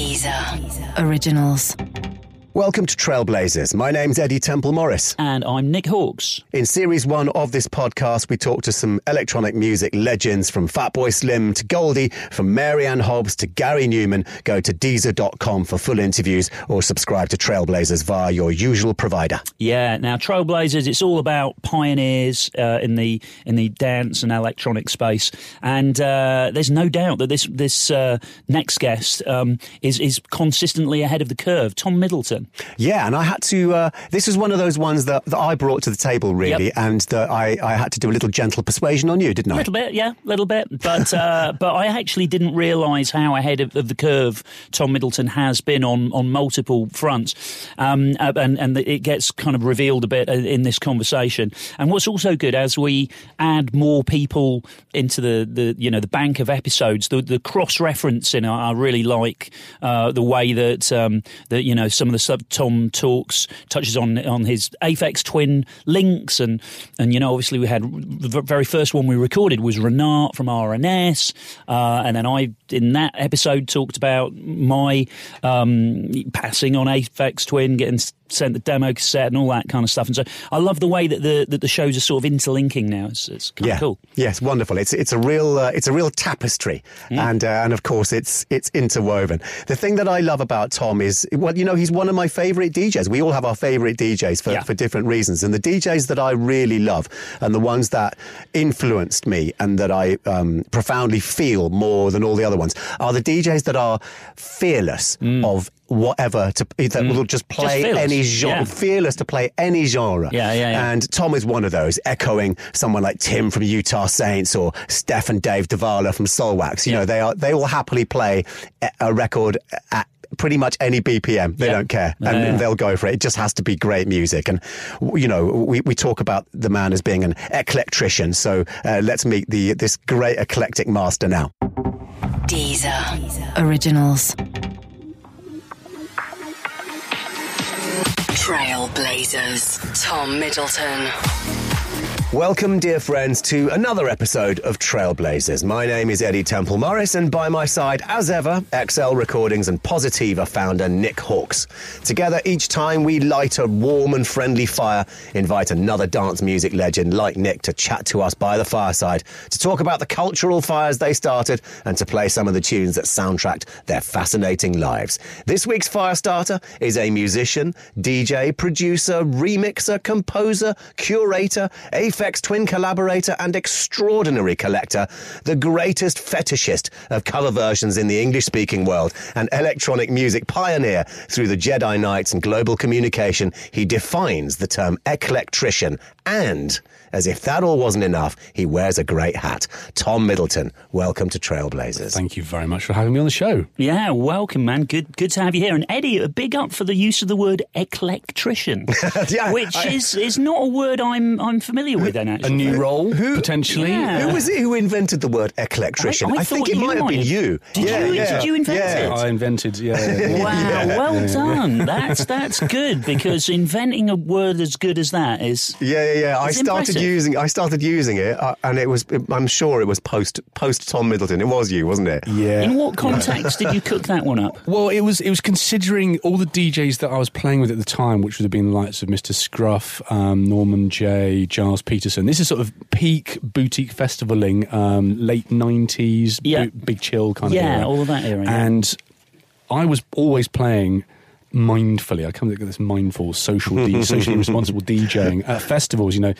Deezer. Originals. Welcome to Trailblazers. My name's Eddy Temple Morris. And I'm Nick Halkes. In series one of this podcast, we talk to some electronic music legends from Fatboy Slim to Goldie, from Mary Anne Hobbs to Gary Numan. Go to Deezer.com for full interviews or subscribe to Trailblazers via your usual provider. Yeah, now Trailblazers, it's all about pioneers uh, in the in the dance and electronic space, and uh, there's no doubt that this this uh, next guest um, is is consistently ahead of the curve. Tom Middleton. Yeah, and I had to. Uh, this was one of those ones that, that I brought to the table, really, Yep. and that I, I had to do a little gentle persuasion on you, didn't I? A little bit, yeah, a little bit, but uh, but I actually didn't realise how ahead of, of the curve Tom Middleton has been on on multiple fronts, um, uh, and and it gets kind of revealed a bit uh, in this conversation. And what's also good as we add more people into the, the you know the bank of episodes, the the cross referencing I, I really like uh, the way that um, that you know some of the stuff Tom talks touches on on his Aphex Twin links and and you know obviously we had the very first one we recorded was Renaat from R&S, uh, and then I in that episode talked about my um, passing on Aphex Twin, getting sent the demo cassette and all that kind of stuff. And so I love the way that the that the shows are sort of interlinking now. It's, it's kind yeah. of cool. Yes, wonderful. It's it's a real uh, it's a real tapestry, Mm. and uh, and of course it's it's interwoven. The thing that I love about Tom is well, you know, he's one of my favourite DJs. We all have our favourite DJs for Yeah. for different reasons, and the DJs that I really love and the ones that influenced me and that I um, profoundly feel more than all the other ones are the DJs that are fearless of whatever to that will just play Mm. fearless. any genre, Yeah. fearless to play any genre. Yeah, yeah, yeah. And Tom is one of those, echoing someone like Tim from Utah Saints or Steph and Dave Dewaele from Soulwax. You Yeah. know, they are they will happily play a- a record at pretty much any BPM. They Yeah. don't care, and yeah. they'll go for it. It just has to be great music. And you know, we, we talk about the man as being an eclectrician. So uh, let's meet the this great eclectic master now. Deezer. Originals. Trailblazers. Tom Middleton. Welcome, dear friends, to another episode of Trailblazers. My name is Eddy Temple Morris, and by my side, as ever, XL Recordings and Positiva founder Nick Halkes. Together, each time we light a warm and friendly fire, invite another dance music legend like Nick to chat to us by the fireside, to talk about the cultural fires they started, and to play some of the tunes that soundtracked their fascinating lives. This week's fire starter is a musician, DJ, producer, remixer, composer, curator, Aphex Twin collaborator, and extraordinary collector, the greatest fetishist of cover versions in the English speaking world, an electronic music pioneer through the Jedi Knights and global communication. He defines the term eclectrician and as if that all wasn't enough, he wears a great hat. Tom Middleton, welcome to Trailblazers. Thank you very much for having me on the show. Yeah, welcome, man. Good, good to have you here. And Eddy, a big up for the use of the word eclectrician, Yeah, which I- is is not a word I'm I'm familiar with. Then actually, A new role, potentially. Yeah. Who was it who invented the word eclectrician? I- I think it might have been you. Did yeah, you- yeah. did you invent yeah. it? I invented, yeah. yeah, yeah. Wow, well done. That's that's good because inventing a word as good as that is Yeah, yeah, yeah. I started impressive. Using. I started using it, uh, and it was. I'm sure it was post post Tom Middleton. It was you, wasn't it? Yeah. In what context did you cook that one up? Well, it was it was considering all the DJs that I was playing with at the time, which would have been the likes of Mr. Scruff, um, Norman Jay, Gilles Peterson. This is sort of peak boutique festivaling, um, late nineties, Yeah. big chill kind of Yeah, all of that era, yeah. And I was always playing mindfully. I come to this mindful, social, D- socially responsible DJing at uh, festivals. You know,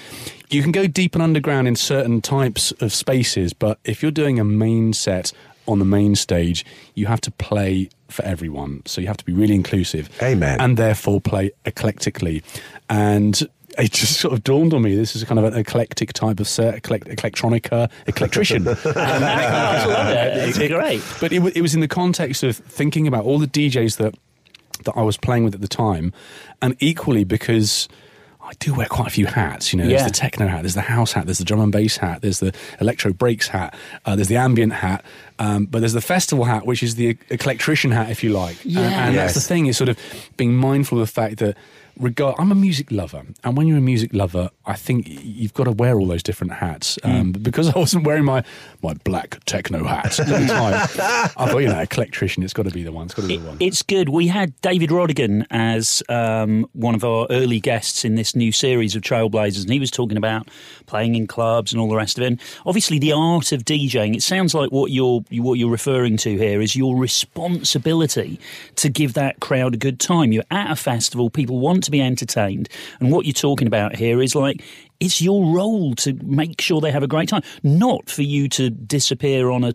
you can go deep and underground in certain types of spaces, but if you're doing a main set on the main stage, you have to play for everyone. So you have to be really inclusive. Amen. And therefore play eclectically. And it just sort of dawned on me this is kind of an eclectic type of set, eclect- electronica, electrician. Uh, I love it. It's great. But it, it was in the context of thinking about all the DJs that that I was playing with at the time, and equally because I do wear quite a few hats. You know, there's Yeah. the techno hat, there's the house hat, there's the drum and bass hat, there's the electro breaks hat, uh, there's the ambient hat. Um, but there's the festival hat, which is the eclectrician hat, if you like. Yeah. And, and that's the thing is sort of being mindful of the fact that regard I'm a music lover, and when you're a music lover, I think you've got to wear all those different hats. Um, but because I wasn't wearing my my black techno hat at the time, I thought, you know, eclectrician, it's got to be the one. It's got to be the one. It's good. We had David Rodigan as um, one of our early guests in this new series of Trailblazers, and he was talking about playing in clubs and all the rest of it. And obviously, the art of DJing. It sounds like what you're what you're referring to here is your responsibility to give that crowd a good time. You're at a festival, people want to be entertained, and what you're talking about here is like it's your role to make sure they have a great time, not for you to disappear on a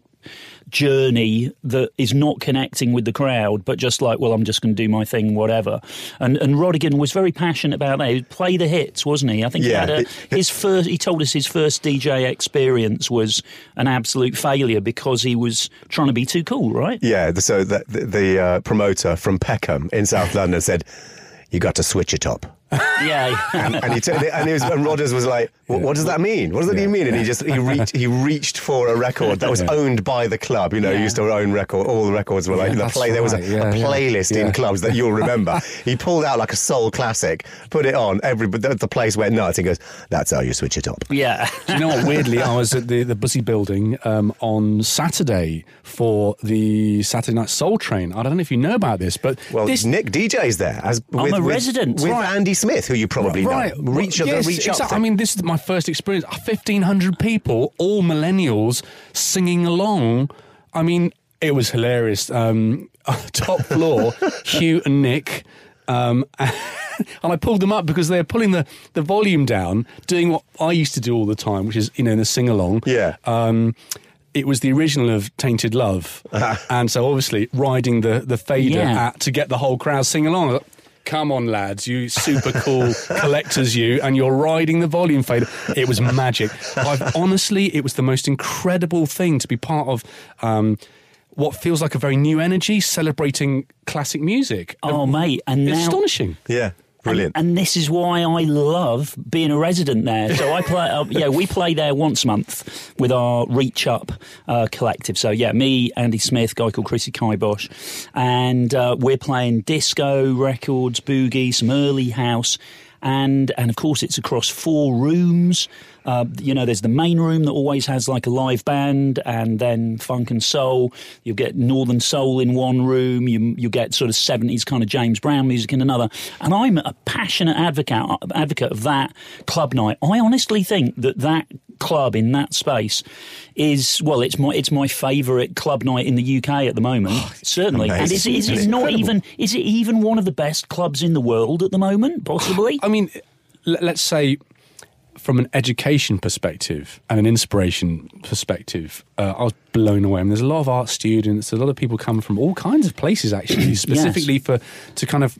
journey that is not connecting with the crowd, but just like, well, I'm just going to do my thing, whatever. And and Rodigan was very passionate about that. He'd play the hits, wasn't he? I think Yeah. he had a, his first. He told us his first DJ experience was an absolute failure because he was trying to be too cool, right? Yeah, so the, the, the uh, promoter from Peckham in South London said, "You got to switch it up." Yeah. and he took it, and, it was, and Rogers was like, what, "What does that mean? What does that even mean?" And he just he reached he reached for a record that was owned by the club. You know, he used to own record. All the records were like Yeah, the that's play. There was a. Yeah, a yeah. playlist in Yeah. clubs that you'll remember. he pulled out like a soul classic, put it on. Every the, the place went nuts. He goes, "That's how you switch it up." yeah. Do you know what? Weirdly, I was at the, the Bussey building um, on Saturday for the Saturday Night Soul Train. I don't know if you know about this, but Well, this, Nick DJ's there as I'm with, a with- resident. with Right. Andy Smith, who you probably right, know. Reach, well, up, yes, reach up. exactly. thing. I mean, this is my first experience. Fifteen hundred people, all millennials, singing along. I mean, it was hilarious. Um, top floor, Hugh and Nick. Um, and I pulled them up because they're pulling the, the volume down, doing what I used to do all the time, which is, you know, in the sing along. Yeah. Um, it was the original of Tainted Love. And so obviously riding the, the fader Yeah. at, to get the whole crowd sing along. I thought, Come on, lads, you super cool collectors, you, and you're riding the volume fader. It was magic. I've, honestly, it was the most incredible thing to be part of um, what feels like a very new energy celebrating classic music. Oh, mate, and it's now astonishing. yeah, brilliant. And, and this is why I love being a resident there. So I play, uh, yeah, we play there once a month with our Reach Up uh, collective. So yeah, me, Andy Smith, guy called Chrissy Kibosh, and uh, we're playing disco records, boogie, some early house, and and of course it's across four rooms. Uh, you know, there's the main room that always has like a live band, and then funk and soul. You get northern soul in one room. You you get sort of 70s kind of James Brown music in another. And I'm a passionate advocate advocate of that club night. I honestly think that that club in that space is well, it's my it's my favourite club night in the UK at the moment. certainly, and is, amazing. is It's it not even is it even one of the best clubs in the world at the moment? Possibly. I mean, let's say from an education perspective and an inspiration perspective, uh, I was blown away. I mean, there's a lot of art students, a lot of people come from all kinds of places actually, specifically for to kind of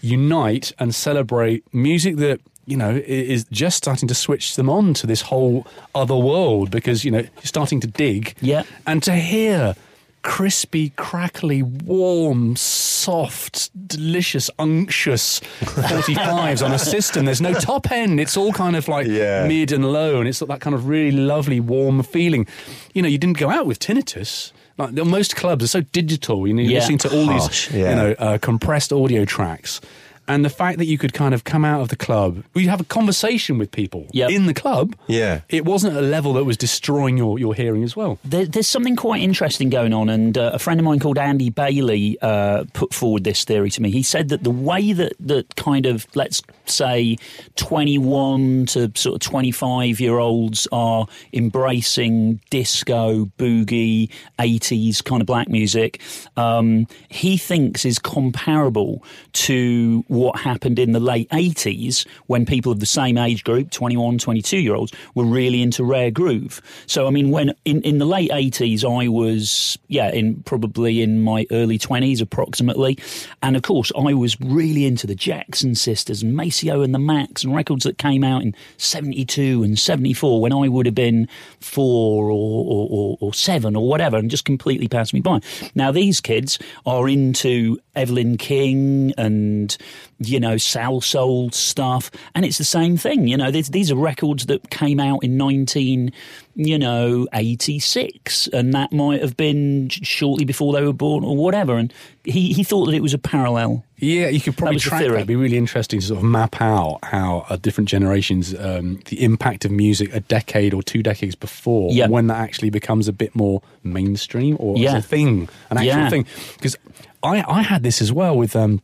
unite and celebrate music that you know is just starting to switch them on to this whole other world because you know you're starting to dig, Yeah. and to hear crispy, crackly, warm, soft, delicious, unctuous 45s on a system. There's no top end. It's all kind of like Yeah. mid and low, and it's that kind of really lovely, warm feeling. You know, you didn't go out with tinnitus. Like most clubs are so digital. You know, you're Yeah. listening to all Harsh, these, yeah. you know, uh, compressed audio tracks. And the fact that you could kind of come out of the club, you have a conversation with people Yep. in the club. Yeah. It wasn't a level that was destroying your, your hearing as well. There, there's something quite interesting going on, and uh, a friend of mine called Andy Bailey uh, put forward this theory to me. He said that the way that, that kind of, let's say, 21 to sort of 25 year olds are embracing disco, boogie, 80s kind of black music, um, he thinks is comparable to what happened in the late 80s when people of the same age group, 21, 22 year olds, were really into rare groove. So, I mean, when in, in the late 80s, I was, yeah, in probably in my early 20s approximately. And of course, I was really into the Jackson sisters and Maceo and the Macks and records that came out in 72 and 74 when I would have been four or, or, or, or seven or whatever and just completely passed me by. Now, these kids are into Evelyn King and you know, Salsoul stuff, and it's the same thing. You know, these, these are records that came out in nineteen, you know, eighty six, and that might have been shortly before they were born or whatever. And he he thought that it was a parallel. Yeah, you could probably the track that. It'd be really interesting to sort of map out how uh, different generations, um, the impact of music a decade or two decades before, Yeah. when that actually becomes a bit more mainstream or Yeah. a thing, an actual Yeah. thing. Because I, I had this as well with. Um,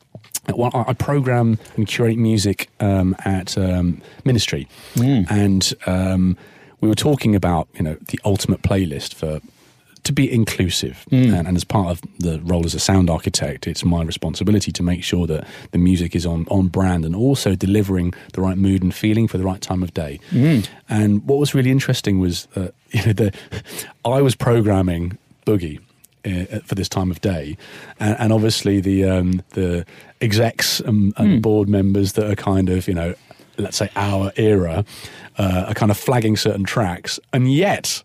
well, I program and curate music um, at um, Ministry, Hmm. and um, we were talking about you know the ultimate playlist for to be inclusive. Hmm. And, and as part of the role as a sound architect, it's my responsibility to make sure that the music is on, on brand and also delivering the right mood and feeling for the right time of day. Hmm. And what was really interesting was that you know, the, I was programming Boogie. Uh, for this time of day, and, and obviously the um, the execs and, and Hmm. board members that are kind of you know, let's say our era, uh, are kind of flagging certain tracks, and yet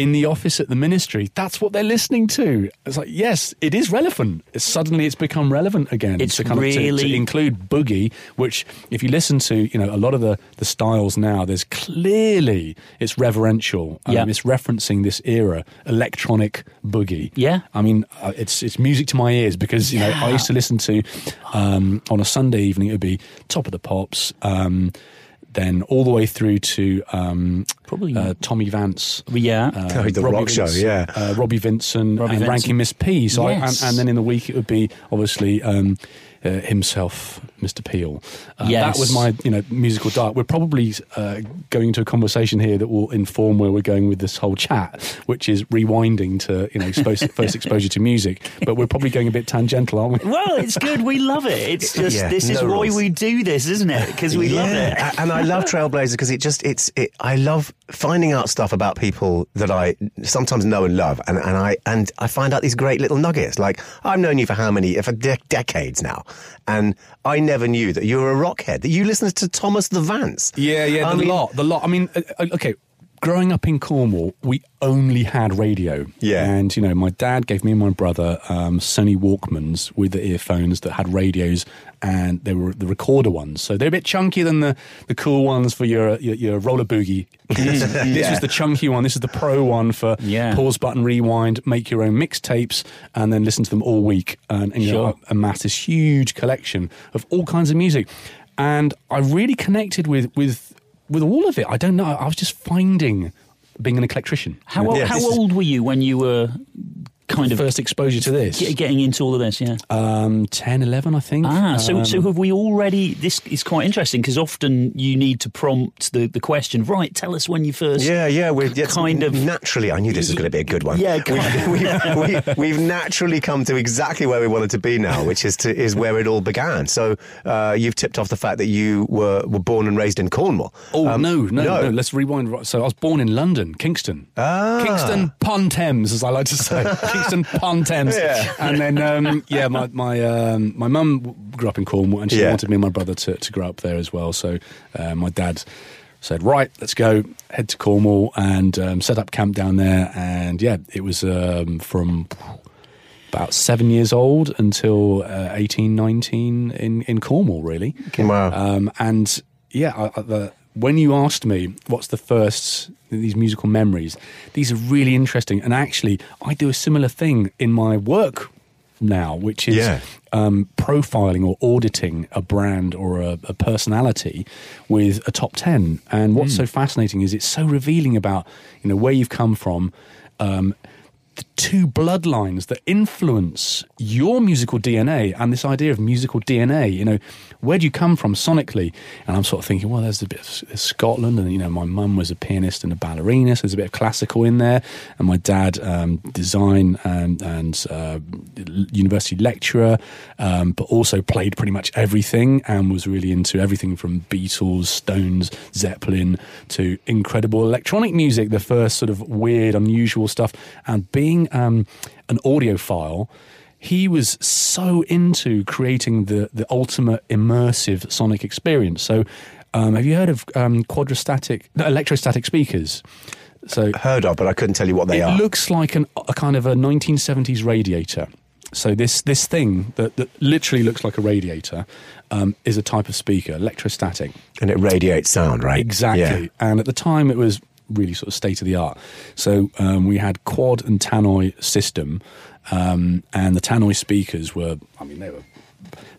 in the office at the ministry, that's what they're listening to. It's like, yes, it is relevant. It's, suddenly, it's become relevant again. It's to kind of to- to, include boogie, which, if you listen to, you know, a lot of the the styles now, there's clearly it's reverential. Um, Yeah. it's referencing this era, electronic boogie. Yeah. I mean, uh, it's it's music to my ears because you know I used to listen to um, on a Sunday evening. It would be Top of the Pops. Um, then all the way through to um, Probably- uh, Tommy Vance, Yeah. Oh, the rock show, yeah. uh, Robbie Vincent Robbie and Vincent. Ranking Miss P. So I, and, and then in the week it would be obviously um, uh, himself, Mr. Peel. Uh, Yes. That was my you know musical diet. We're probably uh, going into a conversation here that will inform where we're going with this whole chat, which is rewinding to you know expose, first exposure to music. But we're probably going a bit tangential, aren't we? Well, it's good. We love it. It's just Yeah, this is no why we do this, isn't it? Because we love it. And I love Trailblazers because it just it's it. I love finding out stuff about people that I sometimes know and love, and, and I and I find out these great little nuggets. Like I've known you for how many for de- decades now, and I never knew that you were a rockhead. That you listened to Thomas the Vance. Yeah, yeah, I the mean- lot, the lot. I mean, uh, uh, okay. Growing up in Cornwall, we only had radio. Yeah. and you know, my dad gave me and my brother um, Sony Walkmans with the earphones that had radios, and they were the recorder ones. So they're a bit chunkier than the, the cool ones for your your, your roller boogie. this Yeah. was the chunky one. This is the pro one for Yeah. pause button rewind, make your own mixtapes, and then listen to them all week, and, and you know, Sure. amass this huge collection of all kinds of music. And I really connected with with with all of it. I don't know. I was just finding being an eclectrician. How, old, Yeah, how old were you when you were kind of First exposure to this, get- getting into all of this? Yeah. um, 10, 11, I think. Ah, so Um, so have we already? This is quite interesting because often you need to prompt the, the question. Right, tell us when you first. Yeah, yeah, we're it's kind of- naturally. I knew this was going to be a good one. Yeah, we've, kind we've, we've, we've naturally come to exactly where we wanted to be now, which is to is where it all began. So uh, you've tipped off the fact that you were, were born and raised in Cornwall. Oh Um, no, no, no, Let's rewind. So I was born in London, Kingston, Ah. Kingston upon Thames, as I like to say, Kingston Thames. Yeah. And then, um, yeah, my my um, my mum grew up in Cornwall, and she Yeah. wanted me and my brother to, to grow up there as well. So uh, my dad said, "Right, let's go, head to Cornwall, and um, set up camp down there." And yeah, it was um, from about seven years old until uh, 18, 19 in, in Cornwall, really. Wow. Um, and yeah, I, I, the, when you asked me what's the first these musical memories, these are really interesting. And actually, I do a similar thing in my work now, which is Yeah. um, profiling or auditing a brand or a, a personality with a top ten. And what's so fascinating is it's so revealing about you know where you've come from. Um, the two bloodlines that influence your musical DNA and this idea of musical DNA. You know, where do you come from sonically? And I'm sort of thinking, well, there's a bit of Scotland, and you know, my mum was a pianist and a ballerina, so there's a bit of classical in there, and my dad um, design and and uh, university lecturer, um, but also played pretty much everything and was really into everything from Beatles, Stones, Zeppelin to incredible electronic music, the first sort of weird, unusual stuff. And being um, an audiophile, he was so into creating the, the ultimate immersive sonic experience. So, um, have you heard of um, quadrastatic, no, electrostatic speakers? So Heard of, but I couldn't tell you what they it are. It looks like an, a kind of a 1970s radiator. so this this thing that, that literally looks like a radiator um, is a type of speaker, electrostatic. And it radiates sound, right? Exactly. Yeah. And at the time, it was really sort of state of the art. So um, we had quad and tannoy system, um, and the tannoy speakers were, I mean, they were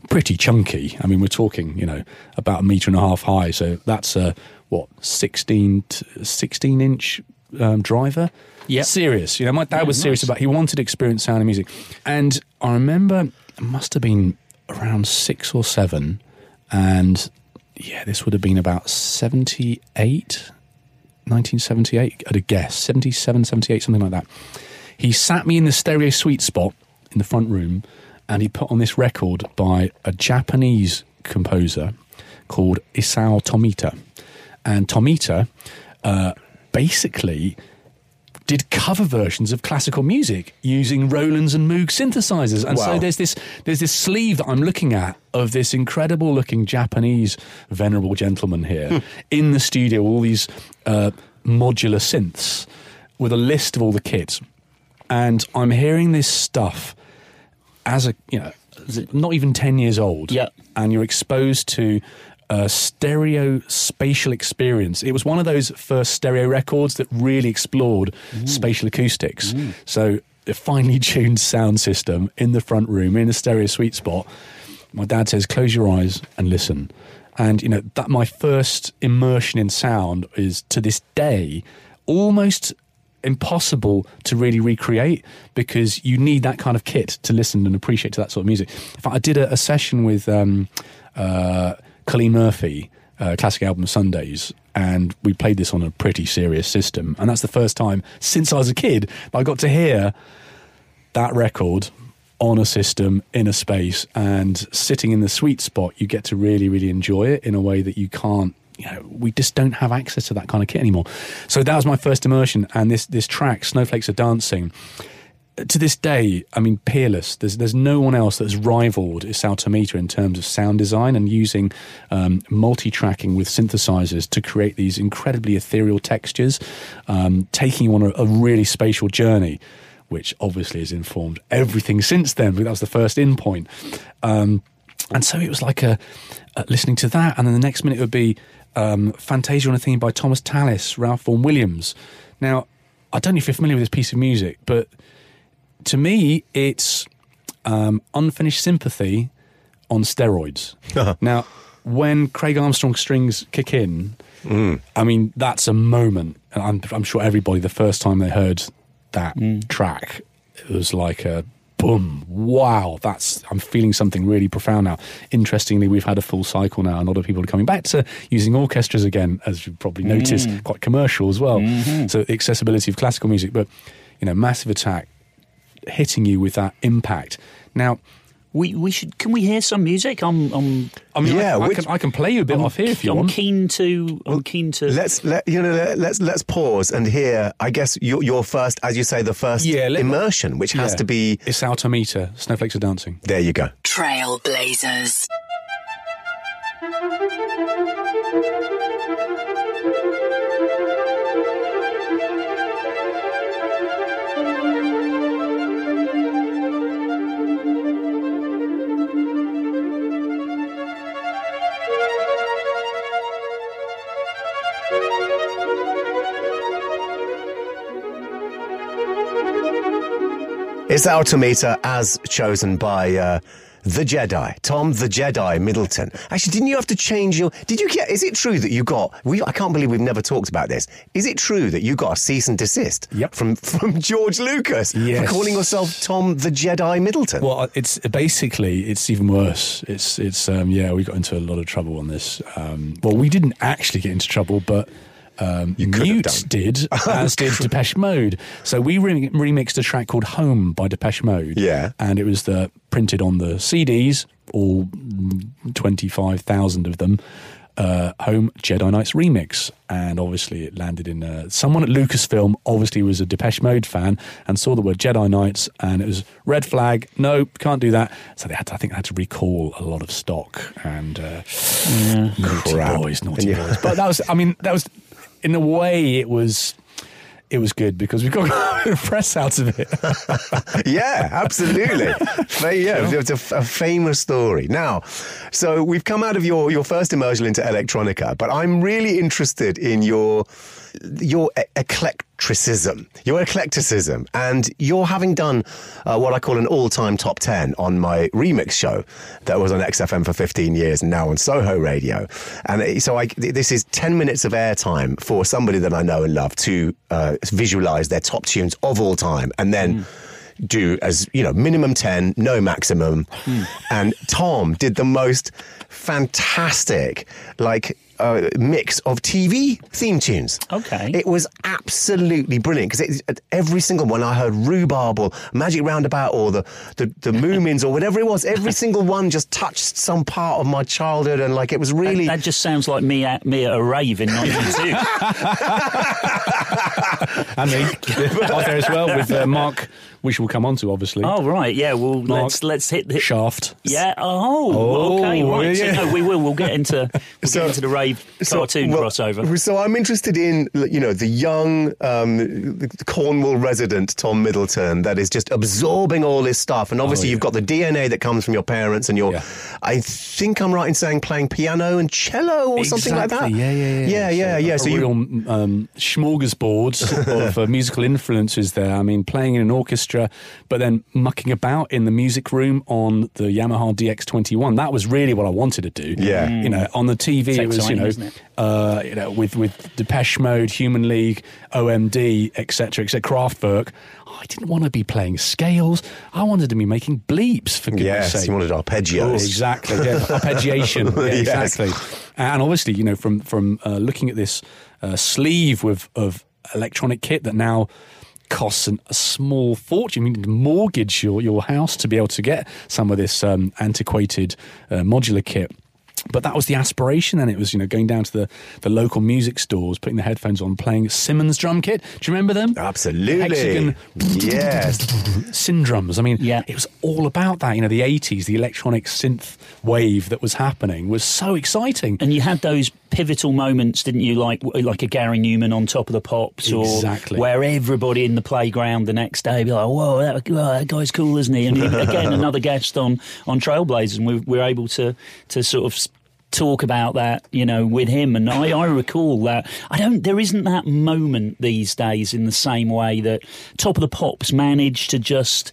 pretty chunky. I mean, we're talking, you know, about a meter and a half high. So that's a what 16, t- 16 inch um, driver. Yep. serious. You know, my dad Yeah, was serious nice. about. He wanted to experience sound and music, and I remember it must have been around six or seven, and yeah, this would have been about 78, 1978, at a guess, 77, 78, something like that. He sat me in the stereo sweet spot in the front room and he put on this record by a Japanese composer called Isao Tomita. And Tomita uh, basically did cover versions of classical music using Roland's and Moog synthesizers. And so there's this there's this sleeve that I'm looking at of this incredible looking Japanese venerable gentleman here in the studio, all these uh, modular synths with a list of all the kits. And I'm hearing this stuff as a you know not even 10 years old Yeah. and you're exposed to a stereo spatial experience. It was one of those first stereo records that really explored spatial acoustics. So a finely tuned sound system in the front room in a stereo sweet spot. My dad says close your eyes and listen. And you know that my first immersion in sound is to this day almost impossible to really recreate because you need that kind of kit to listen and appreciate to that sort of music. In fact, I did a, a session with um, uh, Colleen Murphy, uh, Classic Album Sundays, and we played this on a pretty serious system. And that's the first time since I was a kid I got to hear that record on a system in a space and sitting in the sweet spot you get to really really enjoy it in a way that you can't you know we just don't have access to that kind of kit anymore so that was my first immersion and this this track snowflakes are dancing to this day, I mean, peerless. There's there's no one else that's rivaled Isao Tomita in terms of sound design and using um, multi-tracking with synthesizers to create these incredibly ethereal textures, um, taking you on a, a really spatial journey, which obviously has informed everything since then. But that was the first in point. Um, and so it was like a, listening to that, and then the next minute would be um, Fantasia on a theme by Thomas Tallis, Ralph Vaughan Williams. Now, I don't know if you're familiar with this piece of music, but to me, it's um, unfinished sympathy on steroids. Uh-huh. now, when Craig Armstrong strings kick in, mm. I mean, that's a moment. And I'm, I'm sure everybody, the first time they heard that mm. track, it was like a boom, wow, that's, I'm feeling something really profound now. Interestingly, we've had a full cycle now, and a lot of people are coming back to using orchestras again, as you've probably noticed, mm. quite commercial as well. Mm-hmm. So, the accessibility of classical music, but, you know, Massive Attack hitting you with that impact. Now, We we should. Can we hear some music? I'm I'm I mean, Yeah, I, I which- can, I can play you a bit I'm, off here if you want. I'm keen to. I'm keen to. Let's let you know. Let, let's let's pause and hear. I guess your your first, as you say, the first Yeah, let- immersion, which has to be. Isao Tomita, Snowflakes are dancing. There you go. Trailblazers. Isao Tomita as chosen by uh, the Jedi, Tom the Jedi Middleton. Actually, didn't you have to change your? Did you get? Is it true that you got? We, I can't believe we've never talked about this. Is it true that you got a cease and desist Yep. from from George Lucas Yes. for calling yourself Tom the Jedi Middleton? Well, it's basically it's even worse. It's it's um, yeah, we got into a lot of trouble on this. Um, well, we didn't actually get into trouble, but. Um, Mute did, as did Depeche Mode. So we re- remixed a track called "Home" by Depeche Mode. Yeah. and it was the printed on the CDs, all twenty-five thousand of them. Uh, Home Jedi Knights remix, and obviously it landed in. Uh, someone at Lucasfilm obviously was a Depeche Mode fan and saw the word Jedi Knights, and it was red flag. No, can't do that. So they had to, I think they had to recall a lot of stock and uh, naughty Crap. boys, naughty And you- boys. But that was, I mean, that was in a way it was. It was good because we got press out of it. yeah, absolutely. Yeah, it's a, a famous story. Now, so we've come out of your, your first immersion into electronica, but I'm really interested in your your e- eclecticism, your eclecticism, and you're having done uh, what I call an all-time top ten on my remix show that was on XFM for 15 years and now on Soho Radio. And so I, this is 10 minutes of airtime for somebody that I know and love to uh, visualize their top tunes of all time, and then do as you know minimum 10 no maximum. And tom did the most fantastic like uh, mix of TV theme tunes. Okay. It was absolutely brilliant because every single one I heard Roobarb or Magic Roundabout or the, the, the Moomins or whatever it was, every single one just touched some part of my childhood and like it was really. That just sounds like me at me at a rave in '92. and me. Was there as well with uh, Mark, which we'll come on to, obviously. oh right, yeah. Well, Mark let's let's hit the Shaft. Yeah. Oh, Oh, okay. Right. yeah. So, no, we will. We'll get into we'll So- get into the rave cartoon well, crossover. So I'm interested in, you know, the young um, Cornwall resident Tom Middleton that is just absorbing all this stuff, and obviously Oh, yeah. you've got the DNA that comes from your parents, and you're, Yeah. I think I'm right in saying playing piano and cello or something like that. Exactly, Yeah, yeah, yeah. yeah, yeah. yeah. a So you, real um, smorgasbord of uh, musical influences there. I mean, playing in an orchestra, but then mucking about in the music room on the Yamaha DX21. That was really what I wanted to do. Yeah. You know, on the TV, It's it was, you know, it? uh, you know, with, with Depeche Mode, Human League, OMD, etc., etc., Kraftwerk. I didn't want to be playing scales. I wanted to be making bleeps, for goodness yes, sake. you wanted arpeggios. Exactly, yeah, arpeggiation. Yeah, Yes. Exactly, and obviously, you know, from from uh, looking at this uh, sleeve with of electronic kit that now costs an, a small fortune. You need to mortgage your your house to be able to get some of this um, antiquated uh, modular kit. But that was the aspiration, and it was you know going down to the, the local music stores, putting the headphones on, playing Simmons drum kit. Do you remember them? Absolutely. Hexagon Yes. syndromes. I mean, Yeah. it was all about that. You know, the 80s, the electronic synth wave that was happening was so exciting. And you had those pivotal moments, didn't you? Like like a Gary Numan on top of the pops, or Exactly. where everybody in the playground the next day be like, "Whoa, that, whoa, that guy's cool, isn't he?" And he- again, another guest on on Trailblazers, and we, we're able to to sort of. Talk about that, you know, with him, and I, I recall that. I don't. There isn't that moment these days in the same way that Top of the Pops managed to just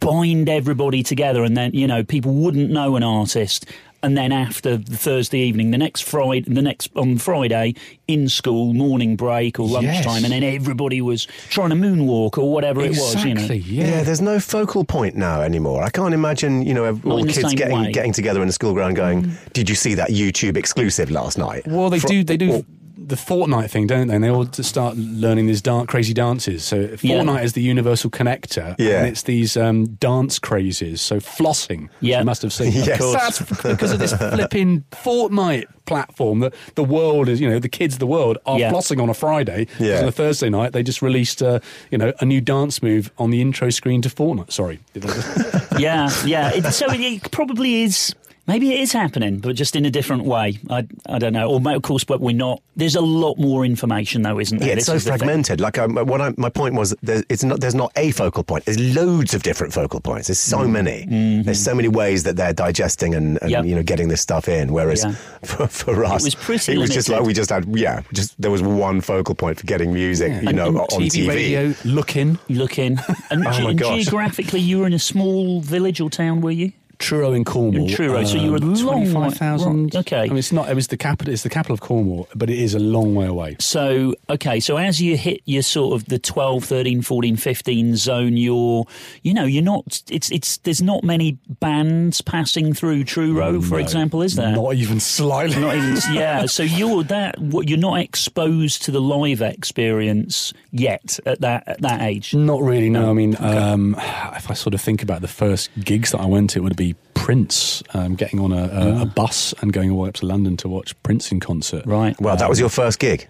bind everybody together and then you know people wouldn't know an artist and then after the Thursday evening the next Friday the next on Friday in school morning break or lunchtime Yes. and then everybody was trying to moonwalk or whatever it was you know exactly, Yeah. yeah. there's no focal point now anymore. I can't imagine, you know, all the kids getting way. getting together in a school ground going, mm. "Did you see that YouTube exclusive last night?" Well, they Fro- do. They do. or- the Fortnite thing, don't they? And they all just start learning these dark, crazy dances. So Yeah. Fortnite is the universal connector, Yeah. and it's these um, dance crazes. So flossing, Yeah. you must have seen. Yes. Of course. That's because of this flipping Fortnite platform that the world is. You know, the kids of the world are Yeah. flossing on a Friday. Yeah. On a Thursday night, they just released, uh, you know, a new dance move on the intro screen to Fortnite. Sorry, Did I just- yeah yeah it, so it probably is maybe it is happening but just in a different way I, I don't know or of course but we're not there's a lot more information though isn't there Yeah, it's This so is the thing. fragmented. Like um, what I, my point was, there, it's not. There's not a focal point. There's loads of different focal points. There's so many. There's so many ways that they're digesting and, and Mm-hmm. Yep. you know getting this stuff in. Whereas Yeah. for, for us, it was pretty it was just like we just had. Yeah, just there was one focal point for getting music. You And- know, and on TV. radio, looking. looking and, Oh ge- and geographically you were in a small village or town were you Truro in Cornwall. In Truro, so you were a long way- twenty-five thousand. right, okay. I mean, it's not. It was the capital. It's the capital of Cornwall, but it is a long way away. So, okay, so as you hit your sort of the 12, 13, 14, 15 zone, you're, you know, you're not, it's, it's, there's not many bands passing through Truro, for No, example, is there? Not even slightly. Not even, yeah. So you're that, what, you're not exposed to the live experience yet at that, at that age. Not really. No, I mean, um, if I sort of think about the first gigs that I went to, it would be Prince, um, getting on a, a, a bus and going all the way up to London to watch Prince in concert. Right. Well, that was your first gig.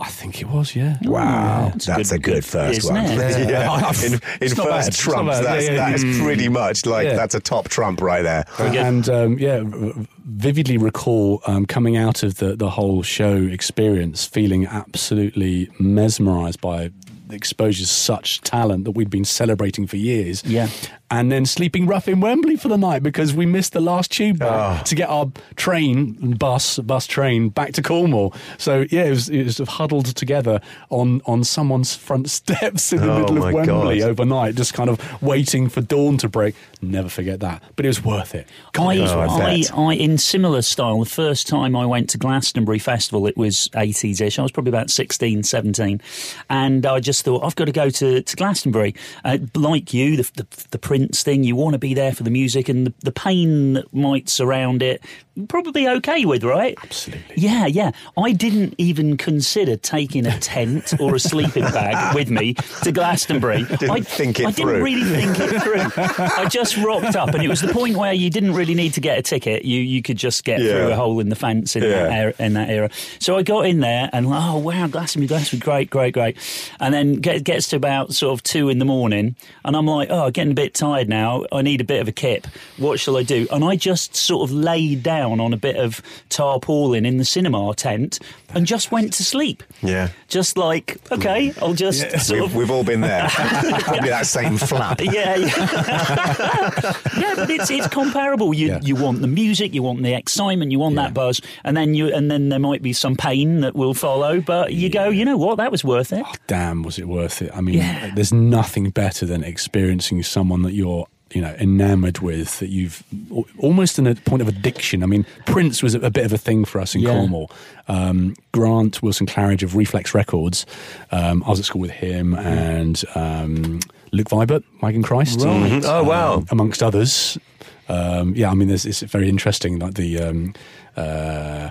I think it was. Yeah. Wow, that's that's, good- a good good, first isn't one. it? Yeah. In, in It's not bad. first It's not trumps, that's, Yeah, yeah, that yeah. pretty much like Yeah. that's a top trump right there. And um, yeah, vividly recall um, coming out of the, the whole show experience feeling absolutely mesmerised by the exposure to such talent that we'd been celebrating for years. Yeah. And then sleeping rough in Wembley for the night because we missed the last tube back to get our train, bus, bus train back to Cornwall. So yeah, it was, it was sort of huddled together on, on someone's front steps in the Oh, middle of Wembley God. overnight, just kind of waiting for dawn to break. Never forget that. But it was worth it. God, I, Oh, I. I. I, in similar style, the first time I went to Glastonbury Festival, it was 80s ish. I was probably about 16, 17. And I just thought, I've got to go to, to Glastonbury. Uh, like you, the, the, the Prince thing, you want to be there for the music and the, the pain that might surround it, probably okay with, right? Absolutely. Yeah, yeah. I didn't even consider taking a tent or a sleeping bag with me to Glastonbury. I didn't I think it through I through. didn't really think it through. I just rocked up, and it was the point where you didn't really need to get a ticket. You you could just get Yeah. through a hole in the fence in, that Yeah. era, in that era. So I got in there, and oh wow, Glastonbury, Glastonbury, great, great, great. And then get, gets to about sort of two in the morning, and I'm like, oh, getting a bit tired now. I need a bit of a kip. What shall I do? And I just sort of laid down on a bit of tarpaulin in the cinema tent and just went to sleep. Yeah. Just like, okay, I'll just sort We've, of we've all been there. Probably that same flap. yeah, yeah. yeah, but it's it's comparable. You Yeah. you want the music, you want the excitement, you want Yeah. that buzz, and then you and then there might be some pain that will follow. But you go, you know what? That was worth it. Oh, damn, was it worth it? I mean, Yeah. there's nothing better than experiencing someone that you're, you know, enamored with, that you've almost in a point of addiction. I mean, Prince was a, bit of a thing for us in Yeah. Cornwall. Um, Grant Wilson Claridge of Rephlex Records, um, I was at school with him and um, Luke Vibert, Wagon Christ. Mhm. Oh, wow. Um, amongst others. Um, yeah, I mean, there's, it's very interesting, like the. Um, uh,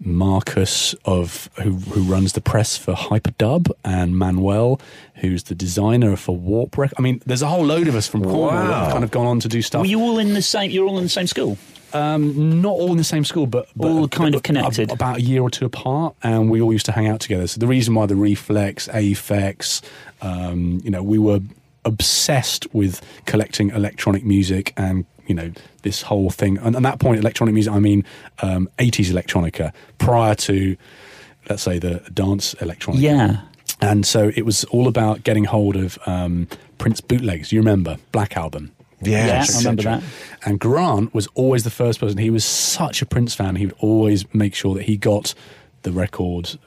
Marcus of who who runs the press for Hyperdub and Manuel, who's the designer for Warp Rec. I mean, there's a whole load of us from Cornwall that have kind of gone on to do stuff. Were you all in the same? You're all in the same school. um, not all in the same school, but, but All kind of but connected. About a year or two apart, and we all used to hang out together. So the reason why the Rephlex, Aphex, um, you know, we were obsessed with collecting electronic music and you know this whole thing. And at that point, electronic music, I mean, um, 80s electronica prior to, let's say, the dance electronica. Yeah. And so it was all about getting hold of um, Prince bootlegs. You remember Black Album? Yeah, Yeah, I remember that. And Grant was always the first person. He was such a Prince fan. He would always make sure that he got the record.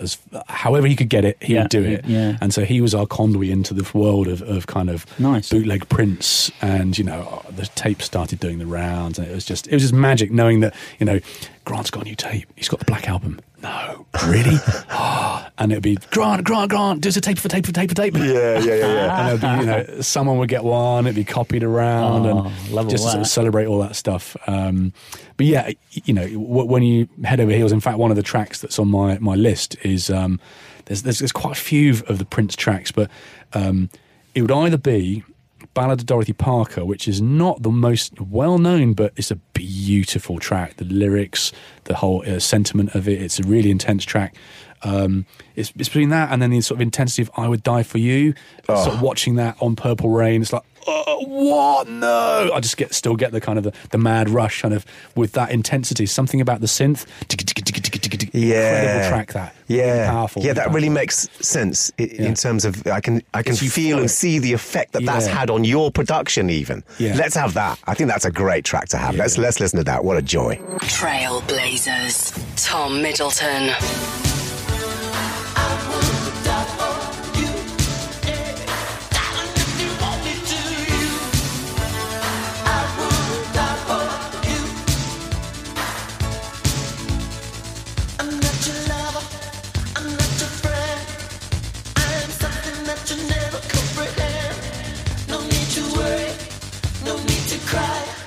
As, however he could get it, he Yeah, would do it. yeah. And so he was our conduit into the world of, of kind of Nice. bootleg Prince, And you know, the tape started doing the rounds, and it was just it was just magic knowing that you know Grant's got a new tape. He's got the Black Album. No, really? and it'd be Grant, Grant, Grant. There's a tape for tape for tape for tape. Yeah, yeah, yeah, yeah. and it'd be, you know, someone would get one, it'd be copied around, Oh, and love just to sort of celebrate all that stuff. Um, but yeah, you know, when you head over heels, in fact, one of the tracks that's on my my list is um, there's, there's there's quite a few of the Prince tracks, but um, it would either be Ballad of Dorothy Parker, which is not the most well known, but it's a beautiful track. The lyrics, the whole uh, sentiment of it, it's a really intense track. Um, it's, it's between that and then the sort of intensity of I Would Die for You. Sort of watching that on Purple Rain, it's like, oh, what? No! I just get still get the kind of the, the mad rush kind of with that intensity. Something about the synth. Yeah. Incredible track that. Yeah, Really powerful. yeah, that powerful. really makes sense in Yeah. terms of I can I can It's feel and see the effect that that's had on your production. Even Yeah. let's have that. I think that's a great track to have. Let's let's listen to that. What a joy. Trailblazers. Tom Middleton.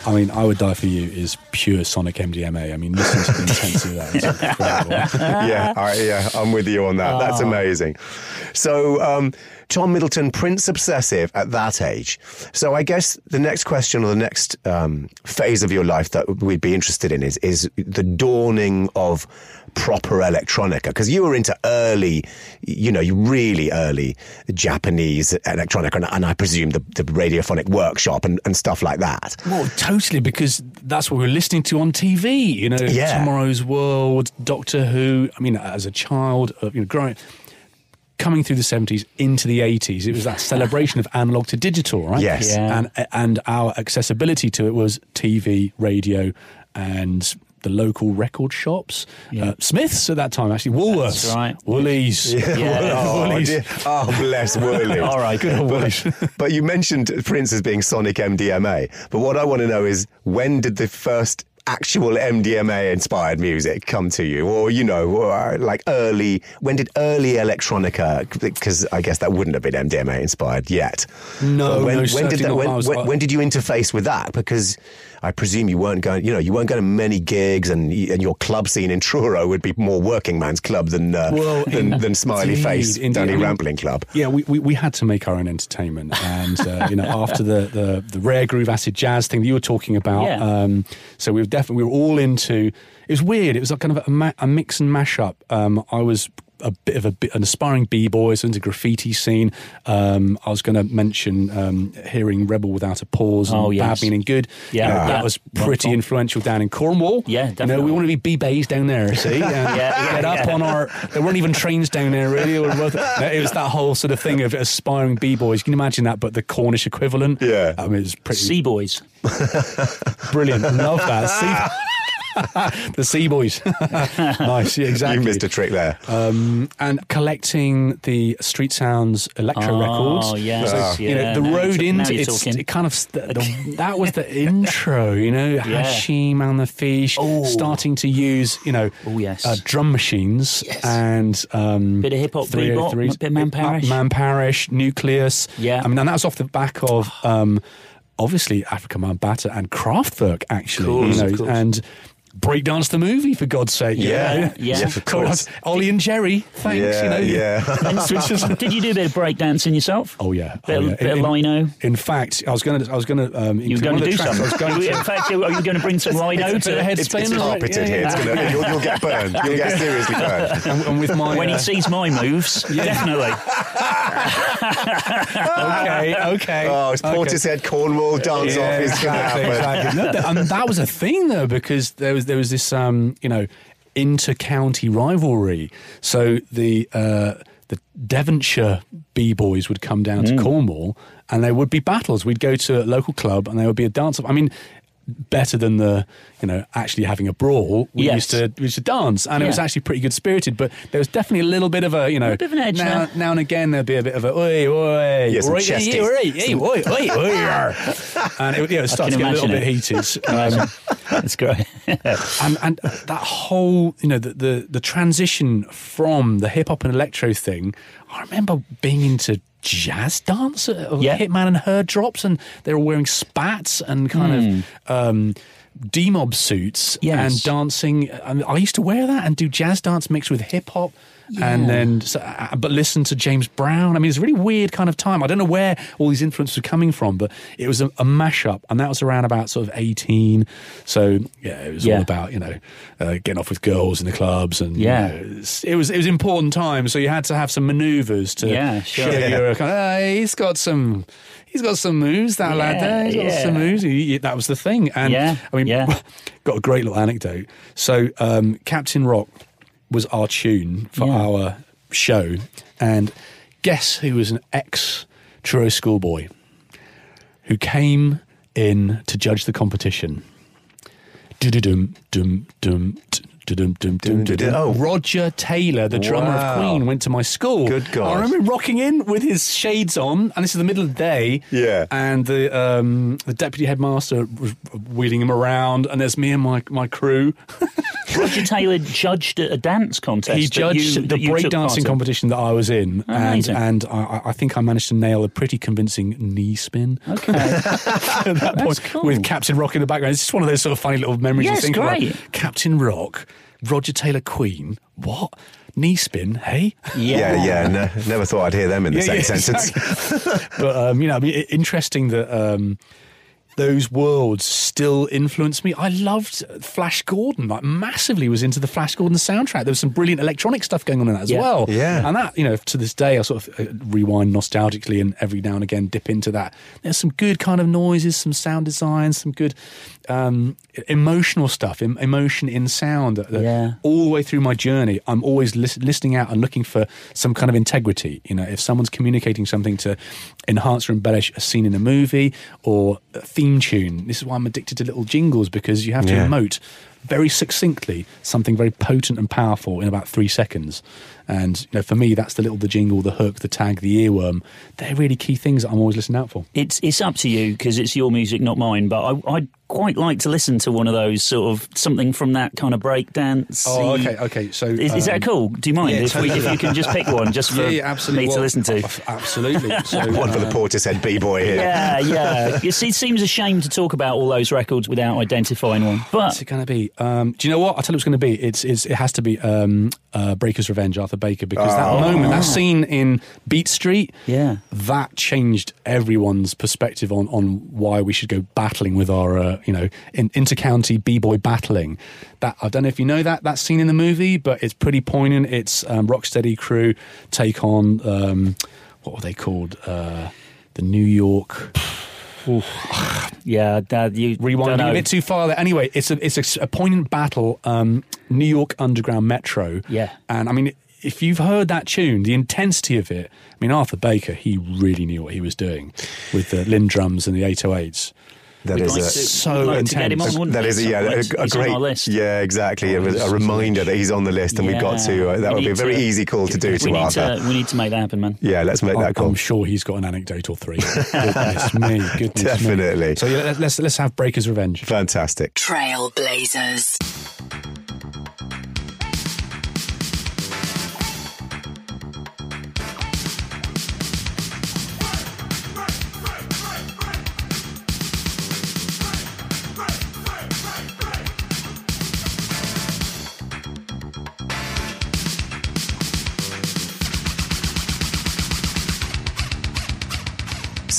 I mean, I Would Die for You is pure Sonic MDMA. I mean, listen to the intensity of that. It's incredible. yeah, I, yeah, I'm with you on that. That's amazing. So, um, Tom Middleton, Prince obsessive at that age. So, I guess the next question or the next um, phase of your life that we'd be interested in is is the dawning of proper electronica because you were into early, you know, really early Japanese electronica, and, and I presume the, the radiophonic workshop and, and stuff like that. Well, totally, because that's what we were listening to on TV. You know, Yeah. Tomorrow's World, Doctor Who. I mean, as a child, you know, growing, coming through the 70s into the 80s. It was that celebration of analog to digital, right? Yes. Yeah. And, and our accessibility to it was TV, radio, and the local record shops. Yeah. Uh, Smiths at that time, actually. Woolworths. That's right. Woolies. Yeah. Oh, Woolies. dear. oh, bless Woolies. All right, good old but, but you mentioned Prince as being Sonic MDMA. But what I want to know is when did the first actual MDMA inspired music come to you? Or, you know, or, like early, when did early electronica, because I guess that wouldn't have been MDMA inspired yet. No, But when, no, when did that, when, when, when did you interface with that? Because I presume you weren't going, you know, you weren't going to many gigs and, and your club scene in Truro would be more working man's club than, uh, Well, than, in- than Smiley Face, indeed, Danny I mean, Rampling Club. Yeah, we, we, we had to make our own entertainment, and uh, you know, after the, the the rare groove acid jazz thing that you were talking about, Yeah. um, so we were definitely we were all into. It was weird. It was like kind of a, ma- a mix and mashup. Um, I was a bit of a an aspiring b-boy, so into graffiti scene. Um, I was going to mention um, hearing "Rebel Without a Pause" and Oh, yes. "Bad Meaning Good." Yeah, You know, yeah. that was pretty Wonderful. influential down in Cornwall. Yeah, You know, we want to be b-bays down there. See, and Yeah, yeah, get up yeah. on our. There weren't even trains down there really. Or, it was that whole sort of thing of aspiring b-boys. You can imagine that? But the Cornish equivalent. Yeah. I mean, it's pretty Sea Boys. brilliant. Love that. See. the Sea Boys. nice, yeah, exactly. You missed a trick there. Um, and collecting the Street Sounds electro Oh, records. yes, So, you know, yeah, the now road you're- into it's it kind of the, the, that was the intro. You know, Hashim and the Fish Oh. starting to use you know Oh, yes. uh, drum machines Yes. and um, Bit of hip-hop, 303s, bebop, bit of Man Parrish. Man Parrish, Nucleus. Yeah. I mean, and that was off the back of. Um, Obviously, Afrika Bambaataa and Kraftwerk, actually, Course, you know, of and Breakdance the movie for God's sake. you Yeah. know? Yeah. Yes, of course. Ollie and Jerry, thanks. Yeah, you know, yeah. Switches. Did you do a bit of breakdancing yourself? Oh yeah, Bit, oh, of- yeah. bit of In- lino. In fact, I was going to, I was going to, um, You were going to do something. I was going to, In fact, are you going to bring some lino It's a to head It's, spin, it's right? carpeted Yeah, here. It's gonna, you'll, you'll get burned. You'll get seriously burned. and, and with my When uh, he sees my moves, definitely. okay, okay. Oh, it's okay. Portishead Cornwall dance off. It's gonna exactly, exactly. No, th- and that was a thing though because there was there was this um, you know inter-county rivalry. So the uh, the Devonshire b boys would come down Mm. to Cornwall, and there would be battles. We'd go to a local club, and there would be a dance. I mean. Better than the, you know, actually having a brawl. We Yes. used to we used to dance, and it was actually pretty good spirited. But there was definitely a little bit of a, you know, A bit of an edge now, there. now and again there'd be a bit of a oi oi, Yeah, some oi, chesties. yeah, oi, hey, oi, oi, oi, arr. and it, yeah, it started to get a little imagine bit heated. Um, That's great. and and that whole you know the the, the transition from the hip hop and electro thing i remember being into jazz dance Yeah. hitman and her drops and they were wearing spats and kind of um D-mob suits Yes. and dancing. I used to wear that and do jazz dance mixed with hip hop, and then so, uh, but listen to James Brown. I mean, it's a really weird kind of time. I don't know where all these influences were coming from, but it was a, a mashup, and that was around about sort of eighteen. So yeah, it was Yeah. all about you know uh, getting off with girls in the clubs, and you Yeah. know, it's- it was it was important time. So you had to have some manoeuvres to Yeah, sure. show Yeah. you're kind of, he's got some. He's got some moves, that lad Yeah, there. He's got yeah. some moves. He- he- that was the thing. And Yeah, I mean, yeah. got a great little anecdote. So, um, Captain Rock was our tune for Yeah. our show, and guess who was an ex Truro schoolboy who came in to judge the competition? Dum dum dum. Dum, dum, dum, dum, dum. Oh. Roger Taylor, the drummer Wow. of Queen, went to my school. Good God. I remember rocking in with his shades on, and this is the middle of the day. Yeah. And the um, the deputy headmaster was wheeling him around, and there's me and my my crew. Roger Taylor judged a dance contest. he judged you- the that you took part breakdancing competition that I was in, and Amazing. and I, I think I managed to nail a pretty convincing knee spin Okay. at that point cool. with Captain Rock in the background. It's just one of those sort of funny little memories. Yeah, you it's think about. great. Captain Rock, Roger Taylor, Queen. What knee spin? Hey. Yeah, yeah. No, never thought I'd hear them in the Yeah, same yeah, sentence. but um, you know, I mean, interesting that um, those worlds still influence me. I loved Flash Gordon, like massively was into the Flash Gordon soundtrack. There was some brilliant electronic stuff going on in that as Yeah. well. Yeah. And that, you know, to this day, I sort of uh, rewind nostalgically and every now and again dip into that. There's some good kind of noises, some sound design, some good um, emotional stuff, em- emotion in sound. that- that Yeah. All the way through my journey, I'm always lis- listening out and looking for some kind of integrity. You know, if someone's communicating something to enhance or embellish a scene in a movie or a theme tune, this is why I'm addicted to little jingles because you have to Yeah. emote very succinctly something very potent and powerful in about three seconds. And you know, for me, that's the little the jingle, the hook, the tag, the earworm. They're really key things that I'm always listening out for. It's it's up to you because it's your music, not mine. But I, I'd quite like to listen to one of those sort of something from that kind of breakdance. Oh, okay, okay. So Is, is that um, cool? Do you mind yeah, if, we, if you can just pick one just for Yeah, yeah, absolutely. me to listen to? uh, Absolutely. So, One for the uh, Portishead b-boy here. Yeah, yeah. It seems a shame to talk about all those records without identifying one. What's But it going to be? Um, do you know what? I'll tell you what's going to be. It's, it's it has to be um, uh, Breaker's Revenge, Arthur Baker, because that moment, that scene in Beat Street, Yeah. that changed everyone's perspective on, on why we should go battling with our, uh, you know, in, inter-county b-boy battling. That I don't know if you know that that scene in the movie, but it's pretty poignant. It's um, Rocksteady crew take on um, what were they called? Uh, the New York. yeah, Dad, you know. a bit too far there. Anyway, it's a it's a, a poignant battle. Um, New York Underground Metro. Yeah. and I mean, if you've heard that tune, the intensity of it. I mean, Arthur Baker, he really knew what he was doing with the Linn drums and the 808s. That is like a, so like to get him intense. on, wouldn't that we? is So yeah, a, a great list. yeah, exactly. Oh, a, a reminder that he's on the list, and we've got to. Uh, that We would be a very to- easy call to do we to need Arthur. to we need to make that happen, man. Yeah, let's make I'm, that call. I'm sure he's got an anecdote or three. goodness me, goodness Definitely. Me. So yeah, let's, let's let's have Breaker's Revenge. Fantastic. Trailblazers.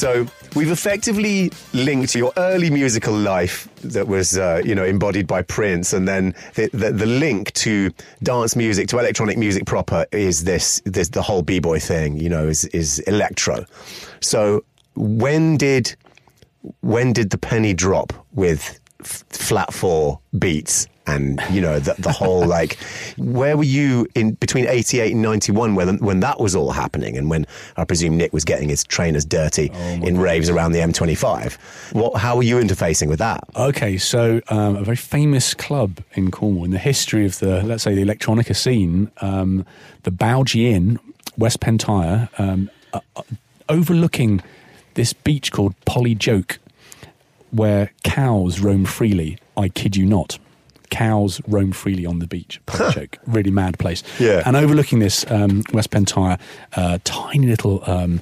So we've effectively linked your early musical life that was, uh, you know, embodied by Prince, and then the, the the link to dance music to electronic music proper is this this the whole b boy thing, you know, is is electro. So when did when did the penny drop with f- flat four beats? And you know the, the whole like, where were you in between eighty eight and ninety one when when that was all happening, and when I presume Nick was getting his trainers dirty in raves around the M twenty five? What? How were you interfacing with that? Okay, so um, a very famous club in Cornwall in the history of the, let's say, the electronica scene, um, the Bowgie Inn, West Pentire, um, uh, uh, overlooking this beach called Polly Joke, where cows roam freely. I kid you not. Cows roam freely on the beach. Joke, really mad place. Yeah. And overlooking this um, West Pentire, uh, tiny little um,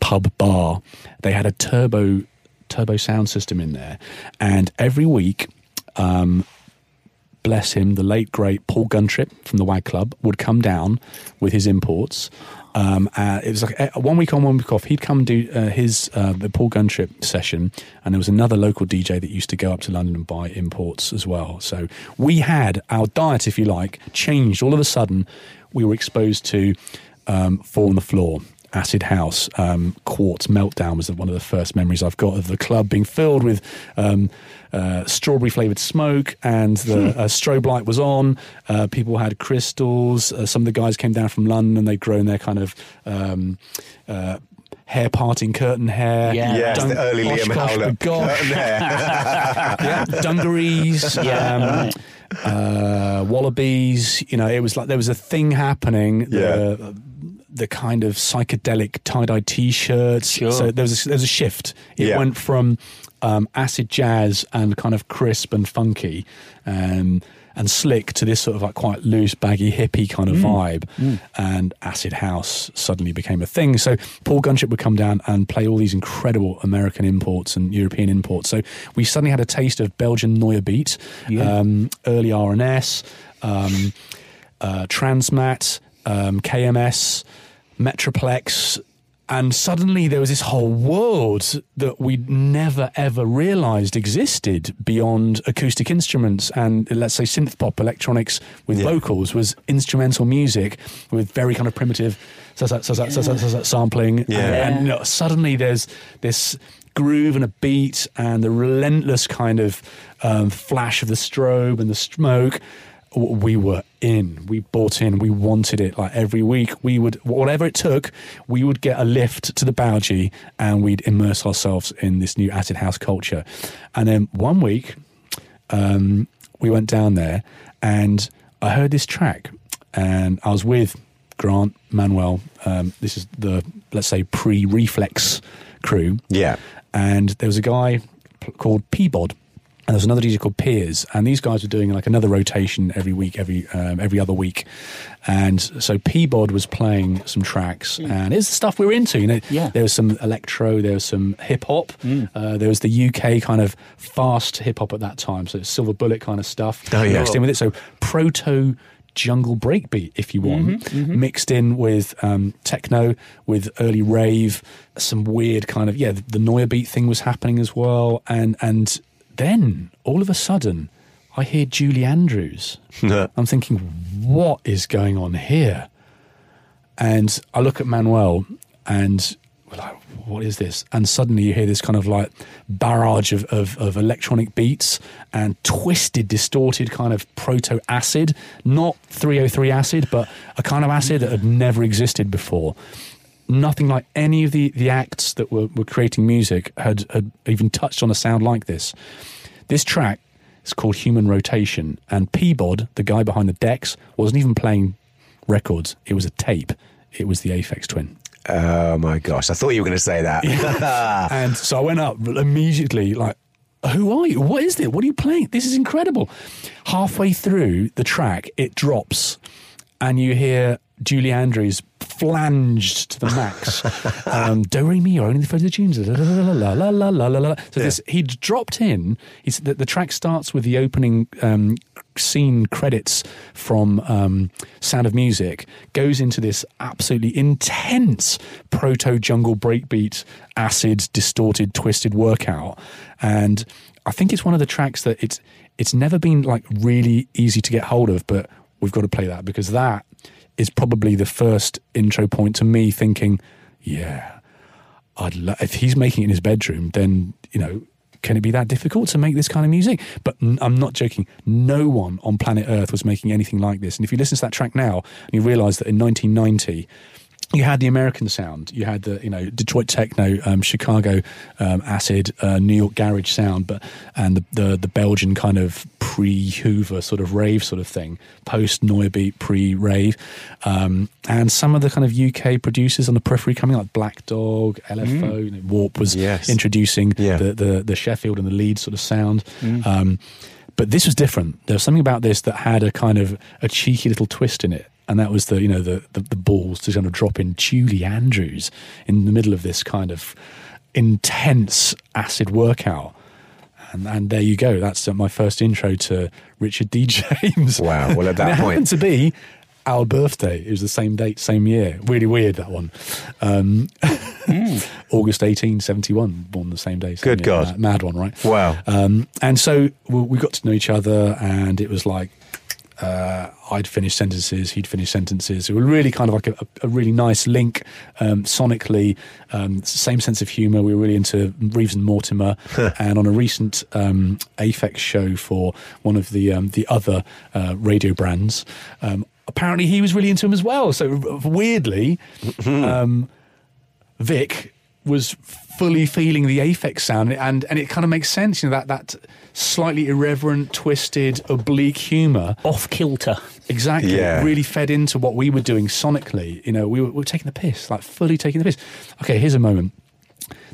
pub bar, they had a turbo turbo sound system in there, and every week. Um, bless him, the late great Paul Guntrip from the WAG Club would come down with his imports. Um, uh, it was like uh, one week on, one week off. He'd come do uh, his uh, the Paul Guntrip session, and there was another local DJ that used to go up to London and buy imports as well. So we had our diet, if you like, changed all of a sudden. We were exposed to um, Four on the Floor, Acid House, um, Quartz Meltdown was one of the first memories I've got of the club being filled with um, uh, strawberry flavored smoke, and the uh, strobe light was on. Uh, people had crystals. Uh, some of the guys came down from London and they'd grown their kind of. Um, uh, Hair parting, curtain hair. Yeah. Yes, Dun- the early Osh, Liam gosh, Howlett. gosh. curtain hair. yeah, dungarees, Yeah, um, right. uh, wallabies. You know, it was like there was a thing happening. The, the kind of psychedelic tie dye t shirts. Sure. So there was a, there was a shift. It Yeah. went from um, acid jazz and kind of crisp and funky. Um, and slick to this sort of like quite loose, baggy, hippie kind of vibe, and acid house suddenly became a thing. So Paul Guntrip would come down and play all these incredible American imports and European imports. So we suddenly had a taste of Belgian Neue Beat, um, early R&S, um, uh, Transmat, um, KMS, Metroplex, and suddenly there was this whole world that we'd never ever realized existed beyond acoustic instruments. And let's say synth pop electronics with Yeah. vocals was instrumental music with very kind of primitive sampling. And, and, suddenly there's this groove and a beat and the relentless kind of um, flash of the strobe and the smoke. W- we were in we bought in we wanted it like every week we would whatever it took we would get a lift to the Bowgie and we'd immerse ourselves in this new acid house culture and then one week um, we went down there and I heard this track and I was with Grant Manuel. Um, this is the let's say pre-Rephlex crew. Yeah. And there was a guy p- called Peabod. And there was another DJ called Piers, and these guys were doing like another rotation every week, every um, every other week, and so Peabod was playing some tracks, and it's the stuff we were into. You know, Yeah. there was some electro, there was some hip hop, uh, there was the UK kind of fast hip hop at that time, so it's Silver Bullet kind of stuff Oh, yeah. mixed in with it. So proto jungle breakbeat, if you want, mixed in with um, techno, with early rave, some weird kind of yeah, the, the Neuer beat thing was happening as well, and and then all of a sudden, I hear Julie Andrews. I'm thinking, what is going on here? And I look at Manuel and we're like, what is this? And suddenly you hear this kind of like barrage of, of, of electronic beats and twisted, distorted kind of proto acid, not 303 acid, but a kind of acid that had never existed before. Nothing like any of the, the acts that were, were creating music had, had even touched on a sound like this. This track is called Human Rotation, and Peabod, the guy behind the decks, wasn't even playing records, it was a tape. It was the Aphex Twin. Oh my gosh! I thought you were going to say that. and so I went up immediately, like, who are you? What is this? What are you playing? This is incredible. Halfway through the track, it drops, and you hear Julie Andrews flanged to the max. um, Do re mi only the further tunes. La la la la la la la. So this he dropped in. He's, the, the track starts with the opening um, scene credits from um, Sound of Music. Goes into this absolutely intense proto jungle breakbeat, acid, distorted, twisted workout, and I think it's one of the tracks that it's it's never been like really easy to get hold of, but we've got to play that because that is probably the first intro point to me thinking, yeah, I'd lo- if he's making it in his bedroom, then you know, can it be that difficult to make this kind of music? But I'm not joking. No one on planet Earth was making anything like this. And if you listen to that track now, and you realise that in 1990. You had the American sound. You had the you know Detroit techno, um, Chicago um, acid, uh, New York garage sound, but and the, the the Belgian kind of pre Hoover sort of rave sort of thing, post Neubeat, pre rave, um, and some of the kind of UK producers on the periphery coming like Black Dog, LFO, you know, Warp was Yes. introducing Yeah. the, the the Sheffield and the Leeds sort of sound. Um, but this was different. There was something about this that had a kind of a cheeky little twist in it, and that was the you know the the, the balls to kind of drop in Julie Andrews in the middle of this kind of intense acid workout. And, and there you go. That's uh, my first intro to Richard D. James. Wow. Well, at that it point- happened to be our birthday. It was the same date, same year. Really weird that one. Um, August eighteen seventy one, born the same day. same Good year. God. Mad, mad one, right? Wow. Um, and so we, we got to know each other, and it was like uh, I'd finish sentences, he'd finish sentences. It was really kind of like a, a really nice link um, sonically, um, same sense of humour. We were really into Reeves and Mortimer, and on a recent um, Aphex show for one of the um, the other uh, radio brands. Um, Apparently, he was really into him as well. So weirdly, um, Vic was fully feeling the Aphex sound, and and it kind of makes sense. You know that that slightly irreverent, twisted, oblique humour Off kilter. Exactly. Yeah. Really fed into what we were doing sonically. You know, we were, we were taking the piss, like fully taking the piss. Okay, here's a moment.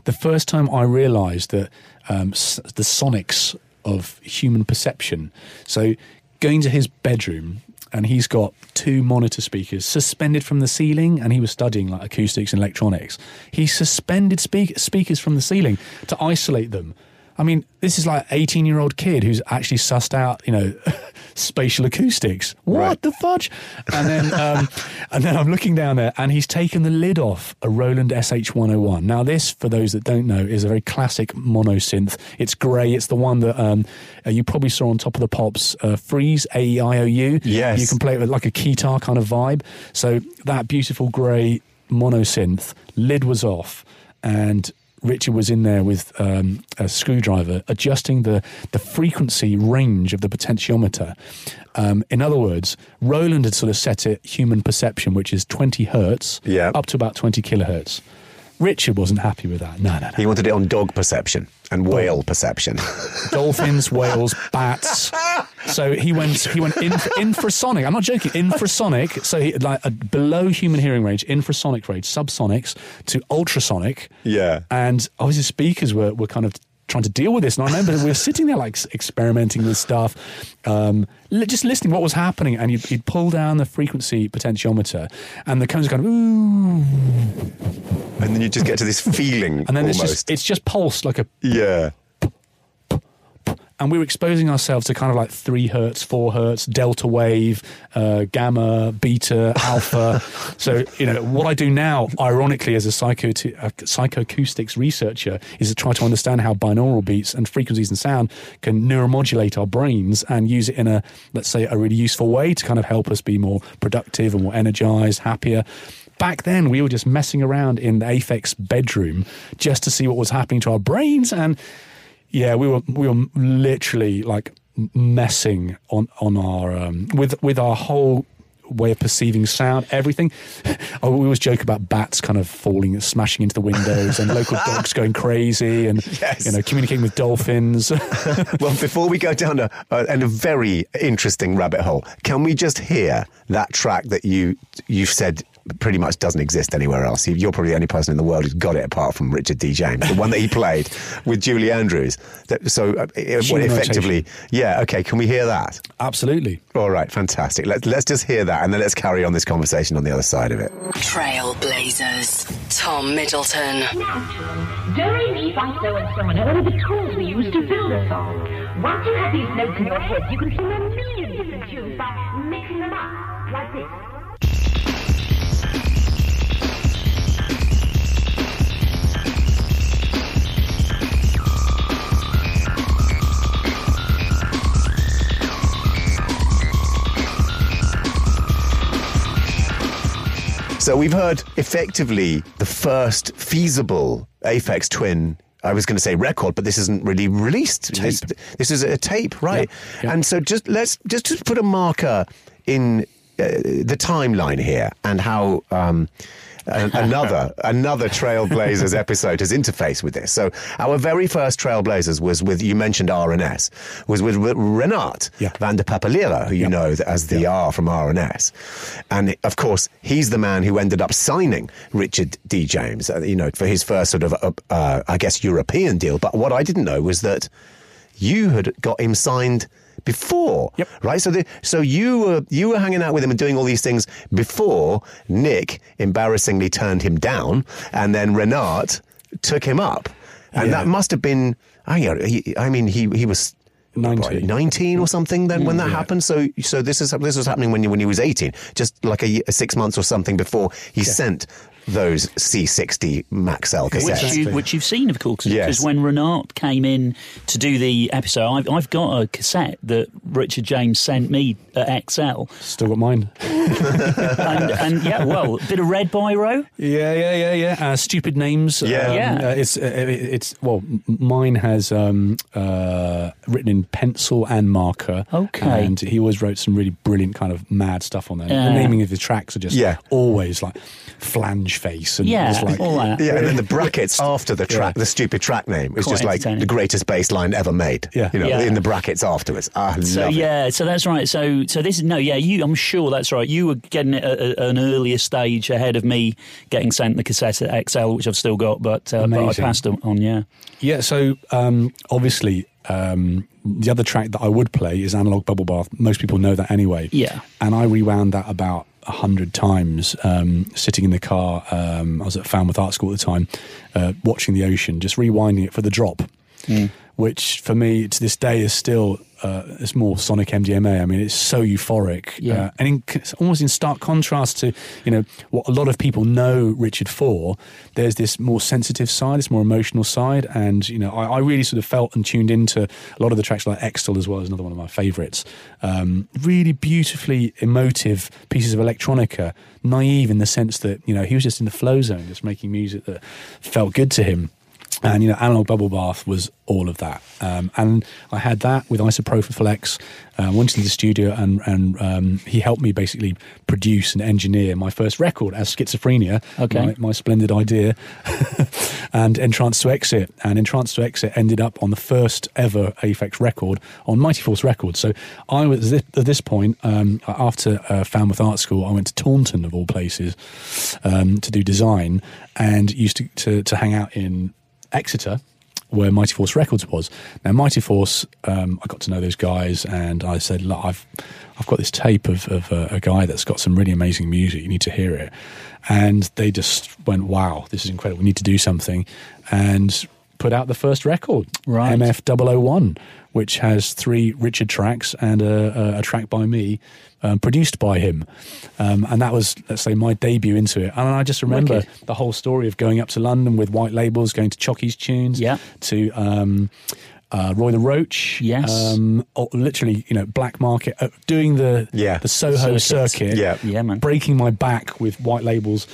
The first time I realised that um, s- the sonics of human perception. So, going to his bedroom, and he's got two monitor speakers suspended from the ceiling, and he was studying like acoustics and electronics. He suspended speak- speakers from the ceiling to isolate them. I mean, this is like 18 year old kid who's actually sussed out, you know, spatial acoustics. What Right. the fudge? And then, um, and then I'm looking down there, and he's taken the lid off a Roland SH101. Now, this, for those that don't know, is a very classic mono synth. It's grey. It's the one that um, uh, you probably saw on top of the pops. Uh, Freeez A E I O U. Yes. you can play it with like a keytar kind of vibe. So that beautiful grey mono synth lid was off, and Richard was in there with um, a screwdriver adjusting the, the frequency range of the potentiometer. Um, in other words, Roland had sort of set it human perception, which is 20 hertz, Yeah. up to about 20 kilohertz. Richard wasn't happy with that. No, no, no. He wanted it on dog perception and whale perception. Dolphins, whales, bats. So he went he went infra, infrasonic. I'm not joking. Infrasonic. So he like a below human hearing range, infrasonic range, subsonics to ultrasonic. Yeah. And obviously speakers were were kind of trying to deal with this. And I remember we were sitting there like experimenting with stuff, um, li- just listening what was happening. And you'd, you'd pull down the frequency potentiometer, and the cones of ooh, and then you just get to this feeling and then it's just it's just pulsed like a yeah. And we were exposing ourselves to kind of like three hertz, four hertz, delta wave, uh, gamma, beta, alpha. so you know what I do now, ironically, as a psycho psychoacoustics researcher, is to try to understand how binaural beats and frequencies and sound can neuromodulate our brains and use it in a let's say a really useful way to kind of help us be more productive and more energized, happier. Back then, we were just messing around in the Aphex bedroom just to see what was happening to our brains and yeah, we were we were literally like messing on on our um, with with our whole way of perceiving sound, everything. oh, we always joke about bats kind of falling, smashing into the windows, and local dogs going crazy, and Yes. you know communicating with dolphins. Well, before we go down a, a, and a very interesting rabbit hole, can we just hear that track that you you've said pretty much doesn't exist anywhere else? You- You're probably the only person in the world who's got it apart from Richard D. James, the one that he played with Julie Andrews. That, so, uh, it, well, Human effectively, yeah. Okay, can we hear that? Absolutely. All right, fantastic. Let's let's just hear that, and then let's carry on this conversation on the other side of it. Trailblazers. Tom Middleton. Do, re, mi, fa, so, and so on are all the tools we use to build a song. Once you have these notes in your head, you can sing a million different tunes by mixing them up, like this. So we've heard effectively the first feasible Aphex Twin. I was going to say record, but this isn't really released. This, this is a tape, right? Yeah, yeah. And so just let's just just put a marker in uh, the timeline here and how. Um, another another Trailblazers episode has interfaced with this. So our very first Trailblazers was with you mentioned R&S was with, Renaat Yeah. Vandepapeliere, who you know as the R from R&S, and of course he's the man who ended up signing Richard D James, uh, you know, for his first sort of uh, uh, I guess European deal. But what I didn't know was that you had got him signed before, Yep. right? So, the, so you were you were hanging out with him and doing all these things before Nick embarrassingly turned him down, and then Renaat took him up, and Yeah. that must have been. I, I mean, he he was. 19. 19 or something then when that yeah. happened so so this is this was happening when you when he was 18 just like a, ye- six months or something before he sent those C60 Maxell Which, cassettes you, which you've seen, of course, Yes. because when Renaat came in to do the episode, I've, I've got a cassette that Richard James sent me at XL, Still got mine. and, and yeah, well, a bit of red biro. Yeah, yeah, yeah, yeah. Uh, stupid names. Yeah. Um, Yeah. uh, it's uh, it's well, mine has um, uh, written in pencil and marker. Okay. And he always wrote some really brilliant kind of mad stuff on there. Yeah. The naming of the tracks are just Yeah. always like flange face and Yeah, like all that. Yeah, and then the brackets after the track, Yeah. the stupid track name, is Quite just like the greatest bass line ever made. Yeah. you know, Yeah. in the brackets afterwards. I So love it. yeah, so that's right. So so this no, yeah, you. I'm sure that's right. You were getting it at a- an earlier stage ahead of me getting sent the cassette at XL, which I've still got, but, uh, but I passed on. on, Yeah, Yeah, so um, obviously um, the other track that I would play is Analog Bubble Bath. Most people know that anyway. Yeah. And I rewound that about a hundred times, um, sitting in the car. Um, I was at Falmouth Art School at the time, uh, watching the ocean, just rewinding it for the drop. Which for me to this day is still uh, it's more Sonic MDMA. I mean, it's so euphoric, Yeah. uh, and in, almost in stark contrast to you know what a lot of people know Richard for. There's this more sensitive side, this more emotional side, and you know I, I really sort of felt and tuned into a lot of the tracks like Xtal as well is another one of my favourites. Um, really beautifully emotive pieces of electronica, naive in the sense that you know he was just in the flow zone, just making music that felt good to him. And you know, analog bubble bath was all of that. Um, and I had that with Isopropyl Flex. Uh, went into the studio, and and um, he helped me basically produce and engineer my first record as Schizophrenia. Okay. my, my splendid idea. and Entrance to Exit, and Entrance to Exit ended up on the first ever Aphex record on Mighty Force Records. So I was at this point um, after uh, Falmouth Art School, I went to Taunton of all places um, to do design, and used to, to to hang out in Exeter, where Mighty Force Records was. Now, Mighty Force, um, I got to know those guys, and I said, "Look, I've I've got this tape of, of uh, a guy that's got some really amazing music. You need to hear it." And they just went, "Wow, this is incredible. We need to do something," and put out the first record, Right. MF 001, which has three Richard tracks and a, a, a track by me. Um, produced by him, um, and that was, let's say, my debut into it. And I just remember Wicked. the whole story of going up to London with white labels, going to Choci's Chewns, Yeah. to um, uh, Roy the Roach, Yes. um, literally, you know, black market, uh, doing the Yeah. the Soho Circuit. circuit, Yeah. Yeah, man. breaking my back with white labels.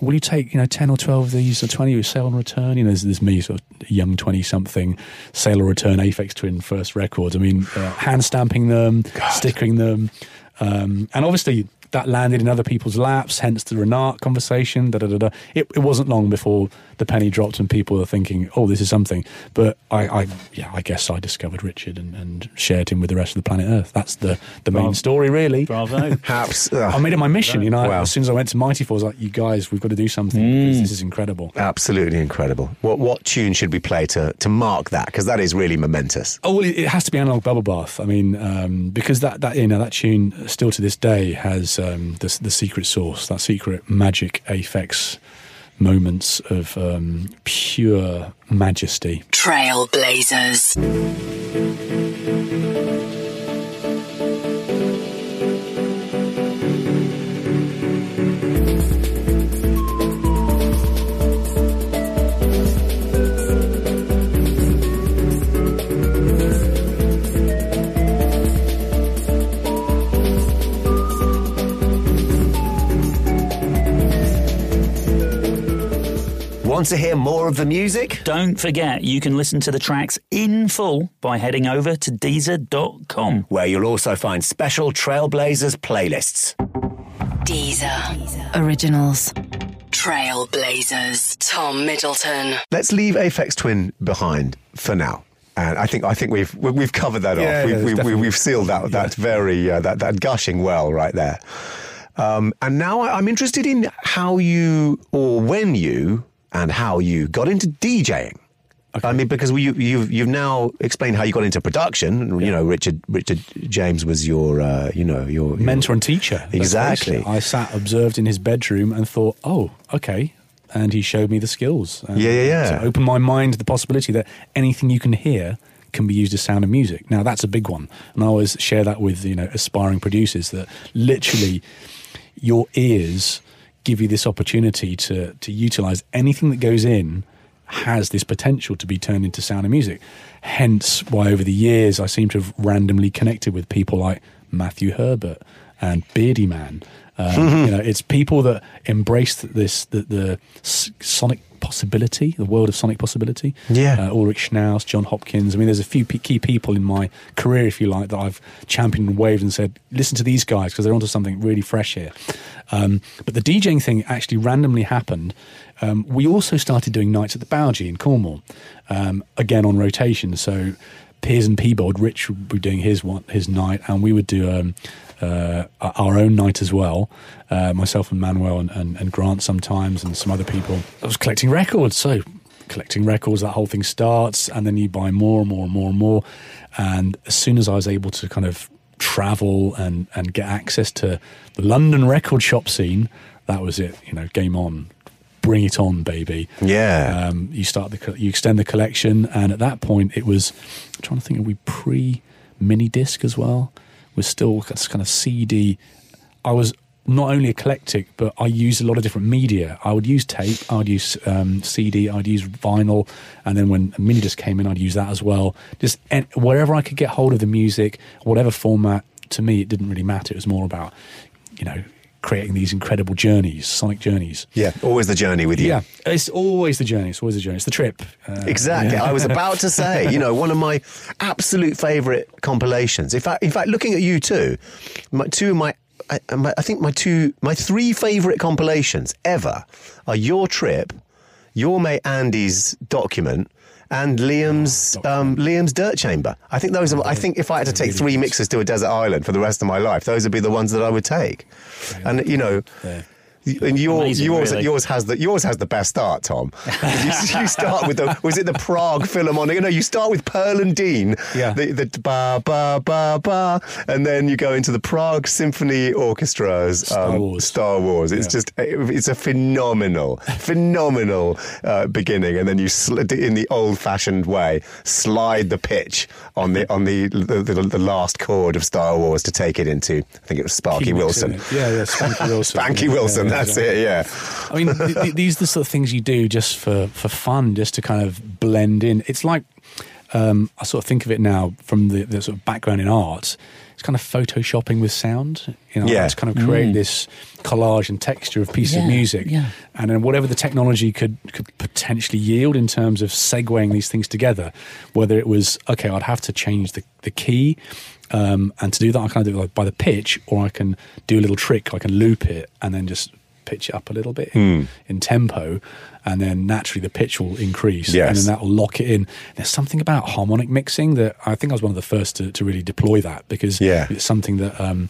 Will you take, you know, ten or twelve of these or twenty? You sale on return. You know, there's, there's me, sort of young twenty something, sale or return, Aphex Twin first records. I mean, uh, hand stamping them, stickering them, um, and obviously that landed in other people's laps. Hence the Renaat conversation. Da da da da. It, it wasn't long before the penny dropped and people were thinking, "Oh, this is something." But I, I yeah, I guess I discovered Richard and, and shared him with the rest of the planet Earth. That's the the main Bravo. story, really. Bravo. Perhaps. I made it my mission. You know, Wow. as soon as I went to Mighty Force, I was like, you guys, we've got to do something because this is incredible. absolutely incredible. What what tune should we play to to mark that? Because that is really momentous. Oh, well, it, it has to be analog bubble bath. I mean, um, because that, that you know that tune still to this day has um, the the secret source, that secret magic Aphex moments of um, pure majesty. Trailblazers. Want to hear more of the music? Don't forget, you can listen to the tracks in full by heading over to Deezer.com. Where you'll also find special Trailblazers playlists. Deezer. Originals. Trailblazers. Tom Middleton. Let's leave Aphex Twin behind for now. And I think I think we've we- we've covered that Yeah, off. yeah, We've, we've, we've sealed that that very uh, that that gushing well right there. Um, and now I, I'm interested in how you or when you and how you got into DJing. I mean, because we, you, you've you've now explained how you got into production. You know, Richard Richard James was your uh, you know your, your Mentor and teacher. Exactly. I sat observed in his bedroom and thought, oh, okay. And he showed me the skills. And Yeah, yeah, yeah. To open my mind to the possibility that anything you can hear can be used as sound of music. Now that's a big one, and I always share that with you know aspiring producers that literally your ears give you this opportunity to to utilize anything that goes in has this potential to be turned into sound and music. Hence why over the years I seem to have randomly connected with people like Matthew Herbert and Beardy Man. Um, you know, it's people that embrace this the, the sonic possibility, the world of sonic possibility. Yeah. uh, Ulrich Schnauss, Jon Hopkins. I mean, there's a few p- key people in my career, if you like, that I've championed and waved and said, listen to these guys because they're onto something really fresh here. Um, but the DJing thing actually randomly happened. Um, we also started doing nights at the Bowgie in Cornwall, um, again on rotation. So Piers and Peabold, Rich would be doing his one, his night, and we would do um, uh, our own night as well. Uh, myself and Manuel and, and, and Grant sometimes, and some other people. I was collecting records, so collecting records. That whole thing starts, and then you buy more and more and more and more. And as soon as I was able to kind of travel and and get access to the London record shop scene, that was it. You know, game on bring it on, baby. Yeah. Um, you start the you extend the collection, and at that point, it was I'm trying to think. Are we pre mini disc as well? We're still kind of CD. I was not only eclectic, but I used a lot of different media. I would use tape, I would use um, CD, I'd use vinyl, and then when a mini disc came in, I'd use that as well. Just and wherever I could get hold of the music, whatever format. To me, it didn't really matter. It was more about, you know, creating these incredible journeys, sonic journeys. yeah, always the journey with you. Yeah, it's always the journey. It's always the journey. It's the trip. Uh, Exactly. I was about to say, you know, one of my absolute favourite compilations. In fact, in fact, looking at you two, my, two of my, I, my, I think my two, my three favourite compilations ever are your trip, your mate Andy's document. And Liam's Oh, um, Liam's Dirt Chamber. I think those are. I think if I had to take three mixes to a desert island for the rest of my life, those would be the ones that I would take. And you know. And your, Amazing, yours, really. yours has the yours has the best start, Tom. You, you start with the was it the Prague Philharmonic? No, you start with Pearl and Dean. Yeah. The, the ba ba ba ba, and then you go into the Prague Symphony Orchestra's um, Star Wars. Star Wars. It's Yeah. just it's a phenomenal, phenomenal uh, beginning, and then you sl- in the old-fashioned way slide the pitch on the on the the, the the last chord of Star Wars to take it into. I think it was Sparky Key Wilson. it? Yeah, yeah, Spanky Wilson. Spanky Yeah, Wilson, yeah, that's yeah. it, yeah. I mean, th- th- these are the sort of things you do just for, for fun, just to kind of blend in. It's like, um, I sort of think of it now from the, the sort of background in art. It's kind of photoshopping with sound. You know, Yeah. it's kind of create this collage and texture of pieces of music. yeah. And then whatever the technology could, could potentially yield in terms of segueing these things together, whether it was, okay, I'd have to change the, the key. Um, and to do that, I kind of do it like by the pitch, or I can do a little trick. I can loop it and then just pitch it up a little bit in, in tempo, and then naturally the pitch will increase, Yes. and then that will lock it in. There's something about harmonic mixing that I think I was one of the first to, to really deploy that because Yeah. it's something that um,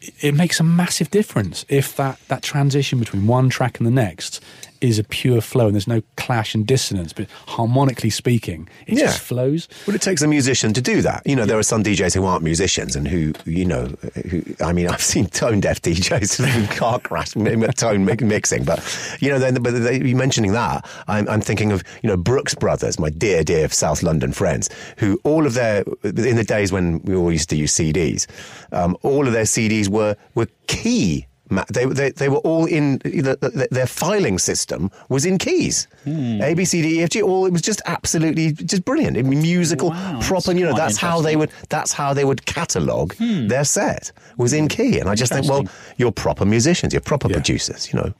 it- it makes a massive difference if that that transition between one track and the next is a pure flow and there's no clash and dissonance, but harmonically speaking, it Yeah. just flows. Well, it takes a musician to do that. You know, there are some DJs who aren't musicians and who, you know, who, I mean, I've seen tone deaf DJs car crash tone mi- mixing, but, you know, then, but they, you mentioning that, I'm, I'm thinking of, you know, Brookes Brothers, my dear, dear South London friends, who all of their, in the days when we all used to use CDs, um, all of their CDs were, were key They, they, they were all in the, the, their filing system was in keys. A B C D E F G. All it was just absolutely just brilliant. I mean, musical, Wow, proper. You know, that's how they would. That's how they would catalogue their set was in key. And I just think, well, you're proper musicians. You're proper Yeah. producers. You know.